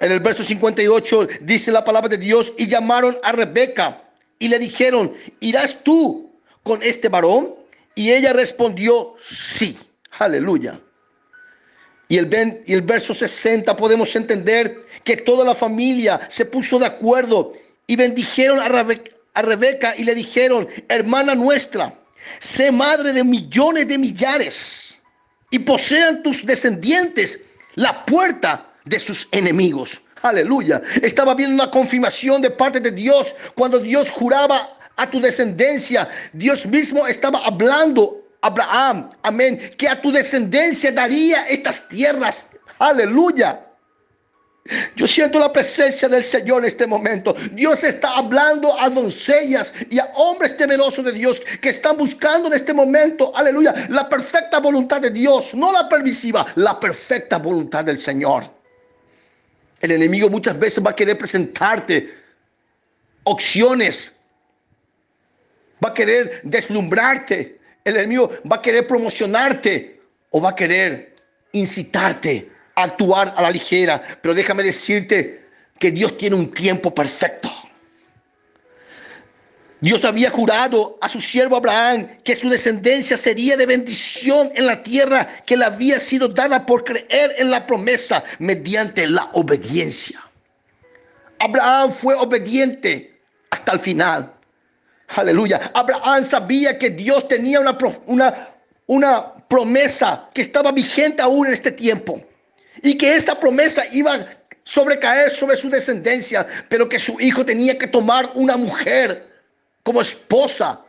En el verso 58 dice la palabra de Dios, y llamaron a Rebeca y le dijeron, ¿irás tú con este varón? Y ella respondió, sí, aleluya. Y el, y el verso 60 podemos entender que toda la familia se puso de acuerdo y bendijeron a, Rebeca y le dijeron, hermana nuestra, sé madre de millones de millares y posean tus descendientes la puerta de sus enemigos. Aleluya. Estaba viendo una confirmación de parte de Dios cuando Dios juraba a tu descendencia. Dios mismo estaba hablando Abraham, amén, que a tu descendencia daría estas tierras. Aleluya. Yo siento la presencia del Señor en este momento. Dios está hablando a doncellas y a hombres temerosos de Dios que están buscando en este momento, aleluya, la perfecta voluntad de Dios, no la permisiva, la perfecta voluntad del Señor. El enemigo muchas veces va a querer presentarte opciones, va a querer deslumbrarte, el enemigo va a querer promocionarte o va a querer incitarte a actuar a la ligera. Pero déjame decirte que Dios tiene un tiempo perfecto. Dios había jurado a su siervo Abraham que su descendencia sería de bendición en la tierra que le había sido dada por creer en la promesa mediante la obediencia. Abraham fue obediente hasta el final. Aleluya. Abraham sabía que Dios tenía una, una, una promesa que estaba vigente aún en este tiempo. Y que esa promesa iba a sobrecaer sobre su descendencia, pero que su hijo tenía que tomar una mujer como esposa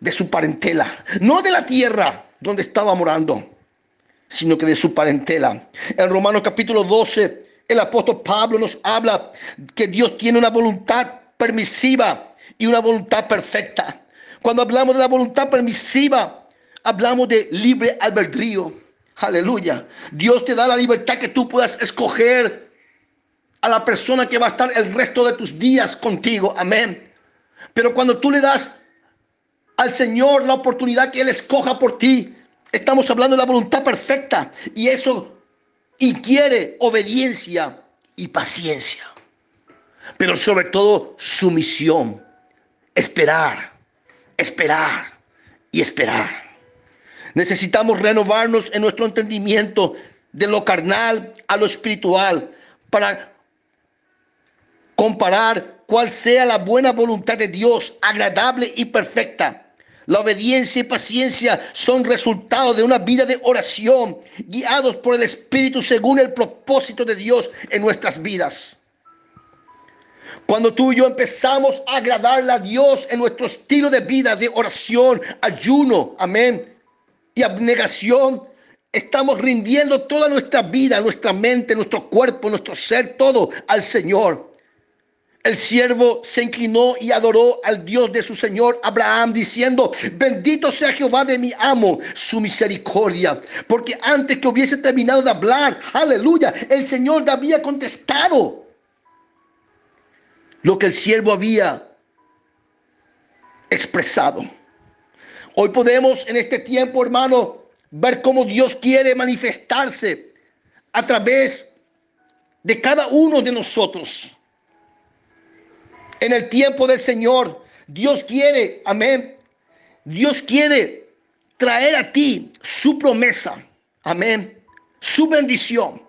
de su parentela, no de la tierra donde estaba morando, sino que de su parentela. En Romanos capítulo 12, el apóstol Pablo nos habla que Dios tiene una voluntad permisiva y una voluntad perfecta. Cuando hablamos de la voluntad permisiva, hablamos de libre albedrío. Aleluya. Dios te da la libertad que tú puedas escoger a la persona que va a estar el resto de tus días contigo. Amén. Pero cuando tú le das al Señor la oportunidad que Él escoja por ti, estamos hablando de la voluntad perfecta. Y eso inquiere obediencia y paciencia. Pero sobre todo sumisión. Esperar, esperar y esperar. Necesitamos renovarnos en nuestro entendimiento de lo carnal a lo espiritual para comparar cuál sea la buena voluntad de Dios, agradable y perfecta. La obediencia y paciencia son resultado de una vida de oración, guiados por el Espíritu según el propósito de Dios en nuestras vidas. Cuando tú y yo empezamos a agradarle a Dios en nuestro estilo de vida de oración, ayuno, amén, y abnegación, estamos rindiendo toda nuestra vida, nuestra mente, nuestro cuerpo, nuestro ser, todo al Señor. El siervo se inclinó y adoró al Dios de su Señor Abraham, diciendo, bendito sea Jehová de mi amo, su misericordia. Porque antes que hubiese terminado de hablar, aleluya, el Señor le había contestado lo que el siervo había expresado. Hoy podemos en este tiempo, hermano, ver cómo Dios quiere manifestarse a través de cada uno de nosotros. En el tiempo del Señor, Dios quiere, amén. Dios quiere traer a ti su promesa, amén, su bendición.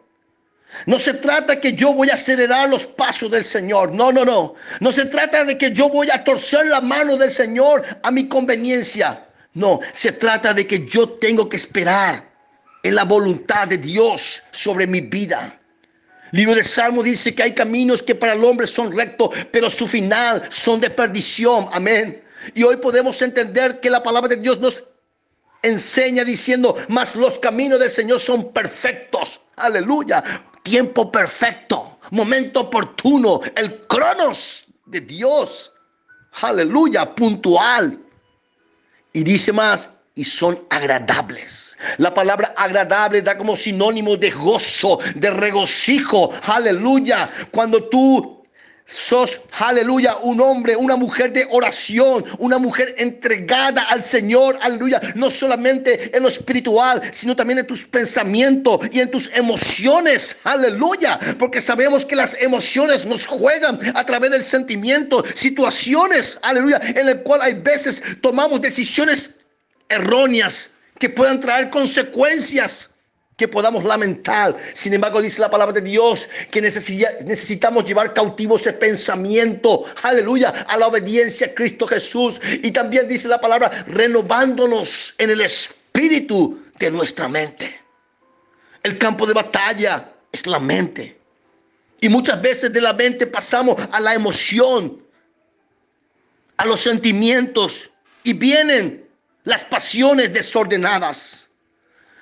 No se trata que yo voy a acelerar los pasos del Señor. No, no, no. No se trata de que yo voy a torcer la mano del Señor a mi conveniencia. No, se trata de que yo tengo que esperar en la voluntad de Dios sobre mi vida. libro de Salmo dice que hay caminos que para el hombre son rectos, pero su final son de perdición. Amén. Y hoy podemos entender que la palabra de Dios nos enseña diciendo, mas los caminos del Señor son perfectos. Aleluya. Tiempo perfecto, momento oportuno, el cronos de Dios. Aleluya, puntual. Y dice más, y son agradables. La palabra agradable da como sinónimo de gozo, de regocijo. Aleluya. Cuando tú Sos, aleluya, un hombre, una mujer de oración, una mujer entregada al Señor, aleluya, no solamente en lo espiritual, sino también en tus pensamientos y en tus emociones, aleluya, porque sabemos que las emociones nos juegan a través del sentimiento, situaciones, aleluya, en el cual hay veces tomamos decisiones erróneas que puedan traer consecuencias que podamos lamentar. Sin embargo, dice la palabra de Dios que necesitamos llevar cautivo ese pensamiento, aleluya, a la obediencia a Cristo Jesús. Y también dice la palabra, renovándonos en el espíritu de nuestra mente. El campo de batalla es la mente. Y muchas veces de la mente pasamos a la emoción, a los sentimientos, y vienen las pasiones desordenadas.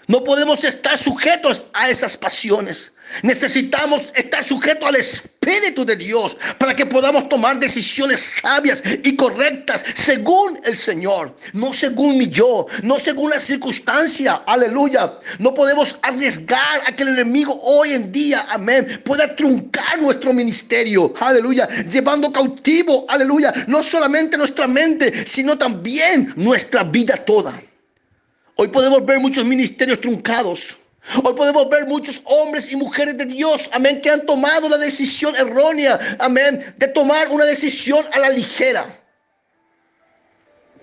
No podemos estar sujetos a esas pasiones. Necesitamos estar sujetos al Espíritu de Dios para que podamos tomar decisiones sabias y correctas según el Señor, no según mi yo, no según la circunstancia. Aleluya. No podemos arriesgar a que el enemigo hoy en día, amén, pueda truncar nuestro ministerio. Aleluya. Llevando cautivo, aleluya, no solamente nuestra mente, sino también nuestra vida toda. Hoy podemos ver muchos ministerios truncados. Hoy podemos ver muchos hombres y mujeres de Dios, amén, que han tomado la decisión errónea, amén, de tomar una decisión a la ligera.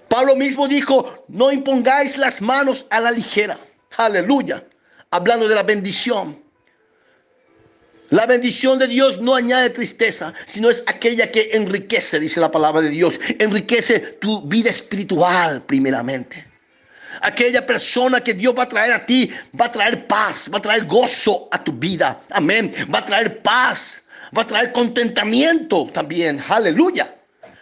Pablo mismo dijo, no impongáis las manos a la ligera. Aleluya. Hablando de la bendición. La bendición de Dios no añade tristeza, sino es aquella que enriquece, dice la palabra de Dios. Enriquece tu vida espiritual primeramente. Aquella persona que Dios va a traer a ti va a traer paz, va a traer gozo a tu vida. Amén. Va a traer paz, va a traer contentamiento también. Aleluya.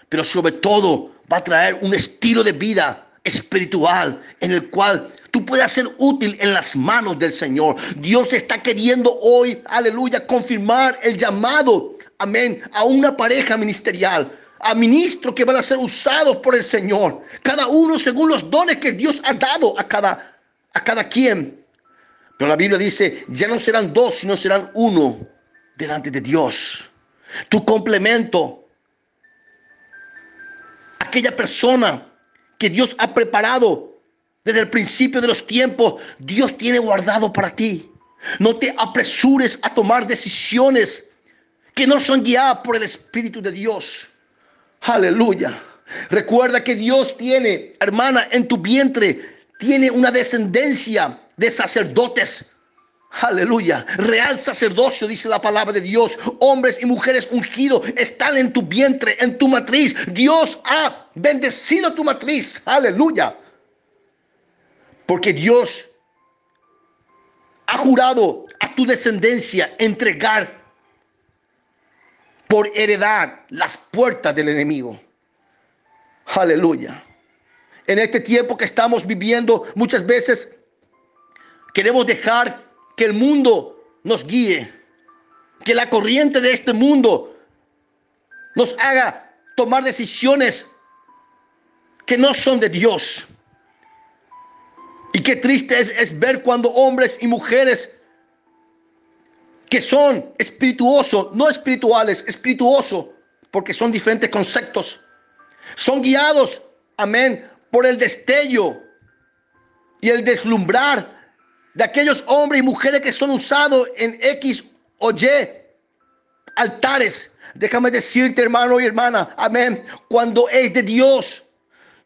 Pero sobre todo va a traer un estilo de vida espiritual en el cual tú puedas ser útil en las manos del Señor. Dios está queriendo hoy, aleluya, confirmar el llamado, amén, a una pareja ministerial a ministros que van a ser usados por el Señor. Cada uno según los dones que Dios ha dado a cada, a cada quien. Pero la Biblia dice, ya no serán dos, sino serán uno delante de Dios. Tu complemento, aquella persona que Dios ha preparado desde el principio de los tiempos, Dios tiene guardado para ti. No te apresures a tomar decisiones que no son guiadas por el Espíritu de Dios. Aleluya. Recuerda que Dios tiene, hermana, en tu vientre, tiene una descendencia de sacerdotes. Aleluya. Real sacerdocio, dice la palabra de Dios. Hombres y mujeres ungidos están en tu vientre, en tu matriz. Dios ha bendecido tu matriz. Aleluya. Porque Dios ha jurado a tu descendencia entregar por heredad las puertas del enemigo. Aleluya. En este tiempo que estamos viviendo, muchas veces queremos dejar que el mundo nos guíe, que la corriente de este mundo nos haga tomar decisiones que no son de Dios. Y qué triste es, es ver cuando hombres y mujeres que son espirituosos, no espirituales, espirituosos, porque son diferentes conceptos, son guiados, amén, por el destello y el deslumbrar de aquellos hombres y mujeres que son usados en X o Y altares. Déjame decirte, hermano y hermana, amén, cuando es de Dios,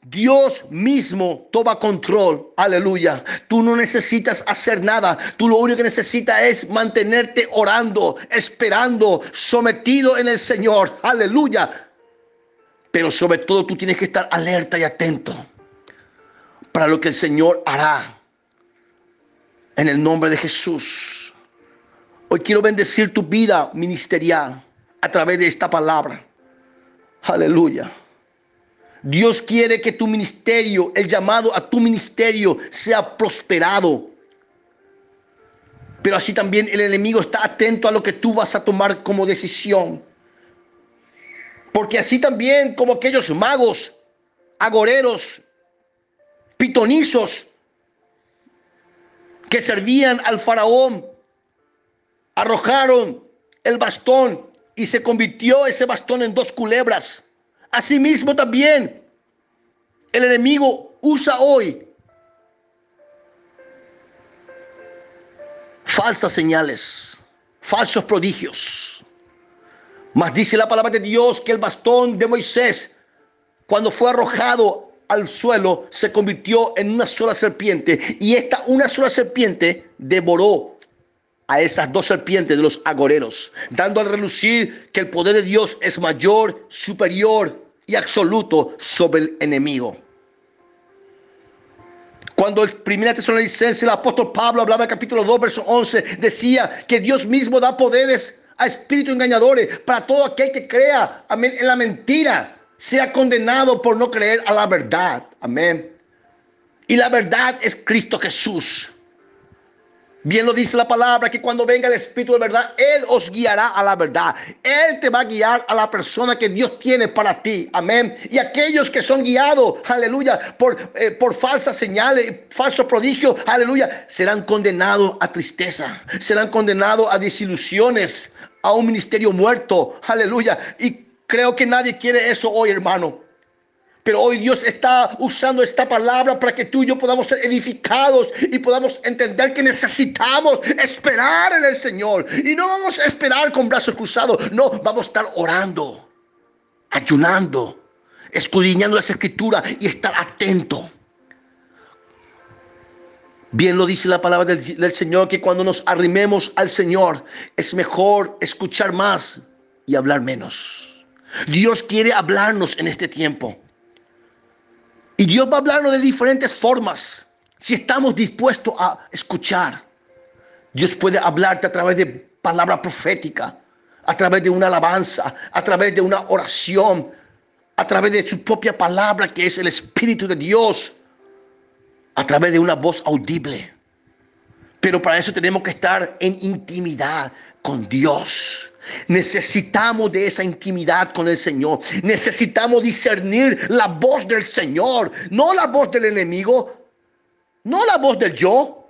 Dios mismo toma control. Aleluya. Tú no necesitas hacer nada. Tú lo único que necesitas es mantenerte orando, esperando, sometido en el Señor. Aleluya. Pero sobre todo tú tienes que estar alerta y atento para lo que el Señor hará. En el nombre de Jesús. Hoy quiero bendecir tu vida ministerial a través de esta palabra. Aleluya. Dios quiere que tu ministerio, el llamado a tu ministerio, sea prosperado. Pero así también el enemigo está atento a lo que tú vas a tomar como decisión. Porque así también como aquellos magos, agoreros, pitonizos que servían al faraón, arrojaron el bastón y se convirtió ese bastón en dos culebras. Asimismo también el enemigo usa hoy falsas señales, falsos prodigios. Mas dice la palabra de Dios que el bastón de Moisés, cuando fue arrojado al suelo, se convirtió en una sola serpiente. Y esta una sola serpiente devoró a esas dos serpientes de los agoreros, dando a relucir que el poder de Dios es mayor, superior y absoluto sobre el enemigo. Cuando el primer tesalonicense, el apóstol Pablo hablaba en capítulo 2, verso 11, decía que Dios mismo da poderes a espíritus engañadores para todo aquel que crea en la mentira, sea condenado por no creer a la verdad. Amén. Y la verdad es Cristo Jesús. Bien lo dice la palabra que cuando venga el Espíritu de verdad, Él os guiará a la verdad. Él te va a guiar a la persona que Dios tiene para ti. Amén. Y aquellos que son guiados, aleluya, por, eh, por falsas señales, falsos prodigios, aleluya, serán condenados a tristeza, serán condenados a desilusiones, a un ministerio muerto, aleluya. Y creo que nadie quiere eso hoy, hermano. Pero hoy Dios está usando esta palabra para que tú y yo podamos ser edificados y podamos entender que necesitamos esperar en el Señor. Y no vamos a esperar con brazos cruzados, no, vamos a estar orando, ayunando, escudriñando las escrituras y estar atento. Bien lo dice la palabra del, del, Señor, que cuando nos arrimemos al Señor es mejor escuchar más y hablar menos. Dios quiere hablarnos en este tiempo. Y Dios va a hablarnos de diferentes formas. Si estamos dispuestos a escuchar, Dios puede hablarte a través de palabra profética, a través de una alabanza, a través de una oración, a través de su propia palabra que es el Espíritu de Dios, a través de una voz audible. Pero para eso tenemos que estar en intimidad con Dios. Necesitamos de esa intimidad con el Señor. Necesitamos discernir la voz del Señor, no la voz del enemigo, no la voz del yo,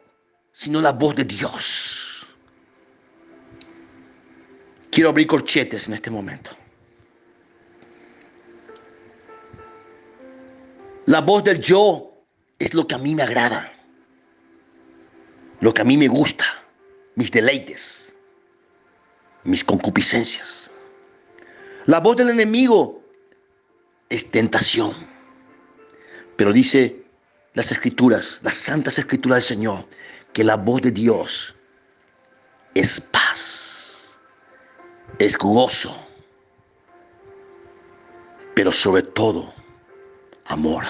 sino la voz de Dios. Quiero abrir corchetes en este momento. La voz del yo es lo que a mí me agrada, lo que a mí me gusta, mis deleites mis concupiscencias. La voz del enemigo es tentación. Pero dice las escrituras, las santas escrituras del Señor, que la voz de Dios es paz, es gozo, pero sobre todo amor.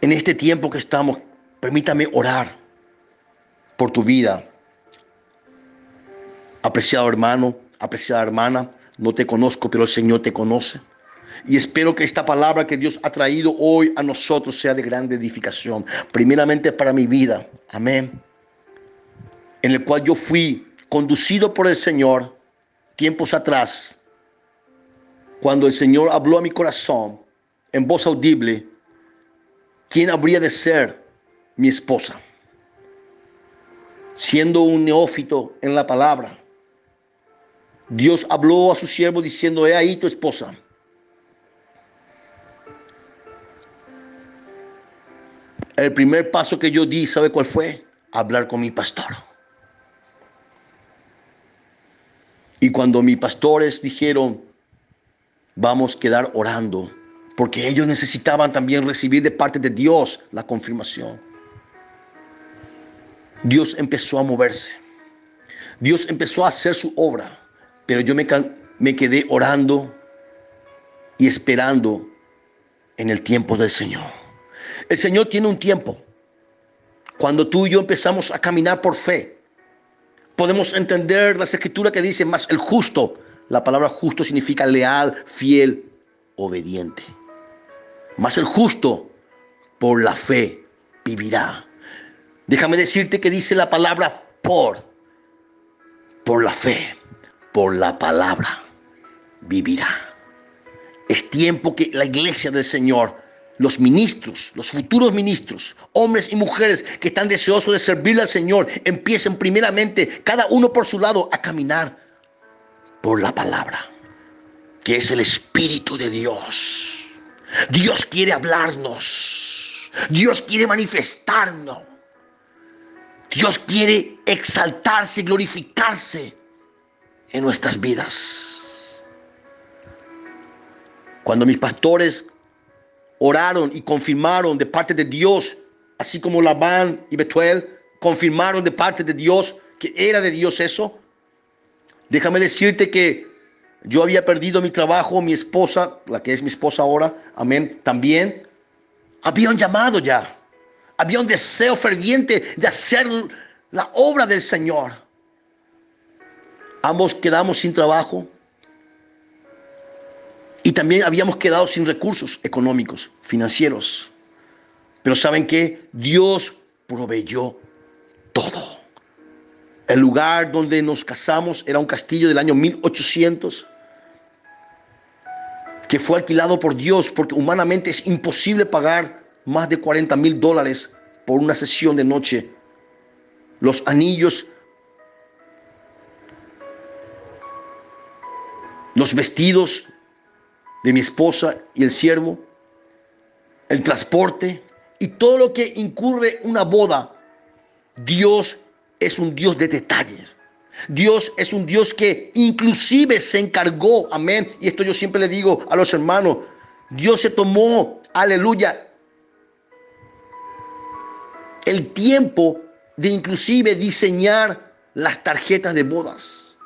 En este tiempo que estamos, permítame orar por tu vida, Apreciado hermano, apreciada hermana, no te conozco, pero el Señor te conoce. Y espero que esta palabra que Dios ha traído hoy a nosotros sea de grande edificación. Primeramente para mi vida. amén, en el cual yo fui conducido por el Señor tiempos atrás, cuando el Señor habló a mi corazón en voz audible, ¿quién habría de ser mi esposa? Siendo un neófito en la palabra, Dios habló a su siervo diciendo, he ahí tu esposa. El primer paso que yo di, ¿sabe cuál fue? Hablar con mi pastor. Y cuando mis pastores dijeron, vamos a quedar orando, porque ellos necesitaban también recibir de parte de Dios la confirmación. Dios empezó a moverse. Dios empezó a hacer su obra, pero yo me, quedé orando y esperando en el tiempo del Señor. El Señor tiene un tiempo. Cuando tú y yo empezamos a caminar por fe, podemos entender las escrituras que dicen más el justo. La palabra justo significa leal, fiel, obediente. Más el justo por la fe vivirá. Déjame decirte que dice la palabra por, por la fe, por la palabra vivirá. Es tiempo que la iglesia del Señor los ministros, los futuros ministros, hombres y mujeres que están deseosos de servirle al Señor, empiecen primeramente, cada uno por su lado, a caminar por la palabra, que es el Espíritu de Dios. Dios quiere hablarnos. Dios quiere manifestarnos. Dios quiere exaltarse, glorificarse en nuestras vidas. Cuando mis pastores oraron y confirmaron de parte de Dios, así como Labán y Betuel confirmaron de parte de Dios que era de Dios eso. Déjame decirte que yo había perdido mi trabajo, mi esposa, la que es mi esposa ahora, amén, también. Había un llamado ya. Había un deseo ferviente de hacer la obra del Señor. Ambos quedamos sin trabajo. Y también habíamos quedado sin recursos económicos, financieros. Pero ¿saben qué? Dios proveyó todo. El lugar donde nos casamos era un castillo del año 1800 que fue alquilado por Dios porque humanamente es imposible pagar más de 40 mil dólares por una sesión de noche. Los anillos, los vestidos de mi esposa y el siervo, el transporte y todo lo que incurre una boda. Dios es un Dios de detalles. Dios es un Dios que inclusive se encargó, amén. Y esto yo siempre le digo a los hermanos, Dios se tomó, aleluya, el tiempo de inclusive diseñar las tarjetas de bodas.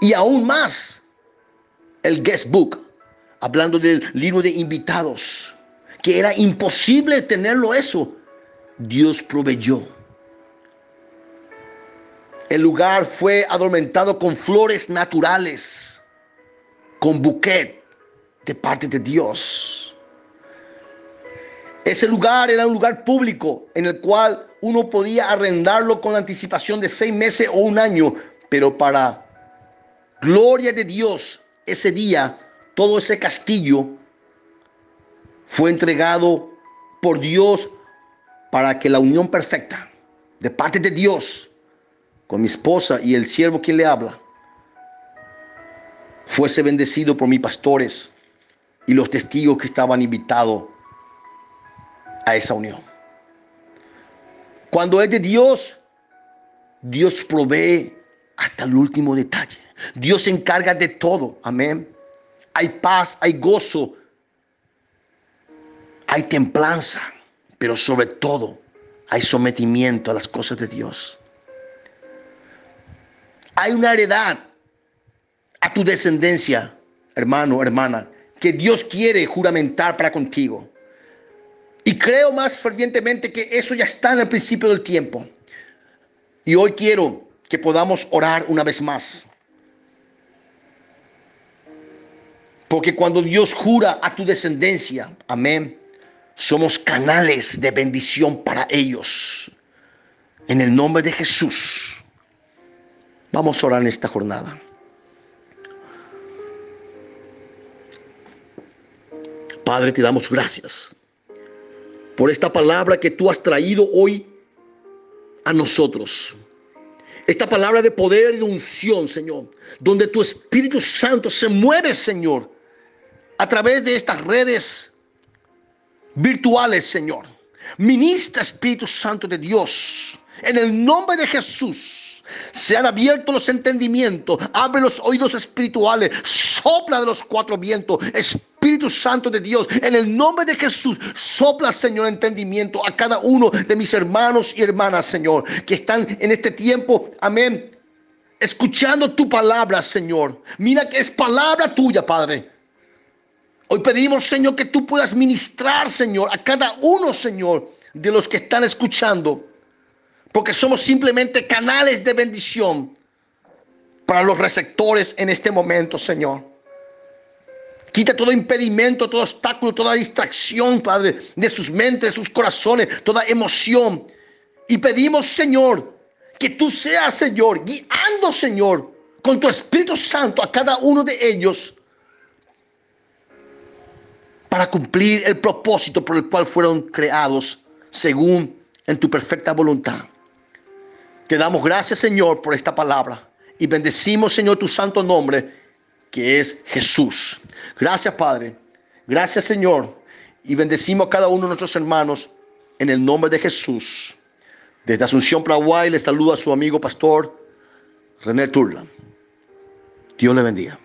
Y aún más, el guest book hablando del libro de invitados, que era imposible tenerlo eso, Dios proveyó. El lugar fue adormentado con flores naturales, con buquet de parte de Dios. Ese lugar era un lugar público en el cual uno podía arrendarlo con anticipación de seis meses o un año, pero para gloria de Dios, ese día todo ese castillo fue entregado por Dios para que la unión perfecta de parte de Dios con mi esposa y el siervo quien le habla fuese bendecido por mis pastores y los testigos que estaban invitados a esa unión. Cuando es de Dios, Dios provee hasta el último detalle. Dios se encarga de todo. Amén hay paz, hay gozo, hay templanza, pero sobre todo hay sometimiento a las cosas de Dios. Hay una heredad a tu descendencia, hermano, hermana, que Dios quiere juramentar para contigo. Y creo más fervientemente que eso ya está en el principio del tiempo. Y hoy quiero que podamos orar una vez más. Porque cuando Dios jura a tu descendencia, amén, somos canales de bendición para ellos. En el nombre de Jesús. Vamos a orar en esta jornada. Padre, te damos gracias por esta palabra que tú has traído hoy a nosotros. Esta palabra de poder y de unción, Señor, donde tu Espíritu Santo se mueve, Señor, a través de estas redes virtuales, Señor. Ministra Espíritu Santo de Dios, en el nombre de Jesús. Se han los entendimientos, abre los oídos espirituales, sopla de los cuatro vientos, Espíritu Santo de Dios, en el nombre de Jesús, sopla, Señor, entendimiento a cada uno de mis hermanos y hermanas, Señor, que están en este tiempo, amén, escuchando tu palabra, Señor. Mira que es palabra tuya, Padre. Hoy pedimos, Señor, que tú puedas ministrar, Señor, a cada uno, Señor, de los que están escuchando. Porque somos simplemente canales de bendición para los receptores en este momento, Señor. Quita todo impedimento, todo obstáculo, toda distracción, Padre, de sus mentes, de sus corazones, toda emoción. Y pedimos, Señor, que tú seas, Señor, guiando, Señor, con tu Espíritu Santo a cada uno de ellos para cumplir el propósito por el cual fueron creados según en tu perfecta voluntad. Te damos gracias, Señor, por esta palabra y bendecimos, Señor, tu santo nombre, que es Jesús. Gracias, Padre. Gracias, Señor. Y bendecimos a cada uno de nuestros hermanos en el nombre de Jesús. Desde Asunción, Paraguay, le saluda a su amigo pastor René Turla. Dios le bendiga.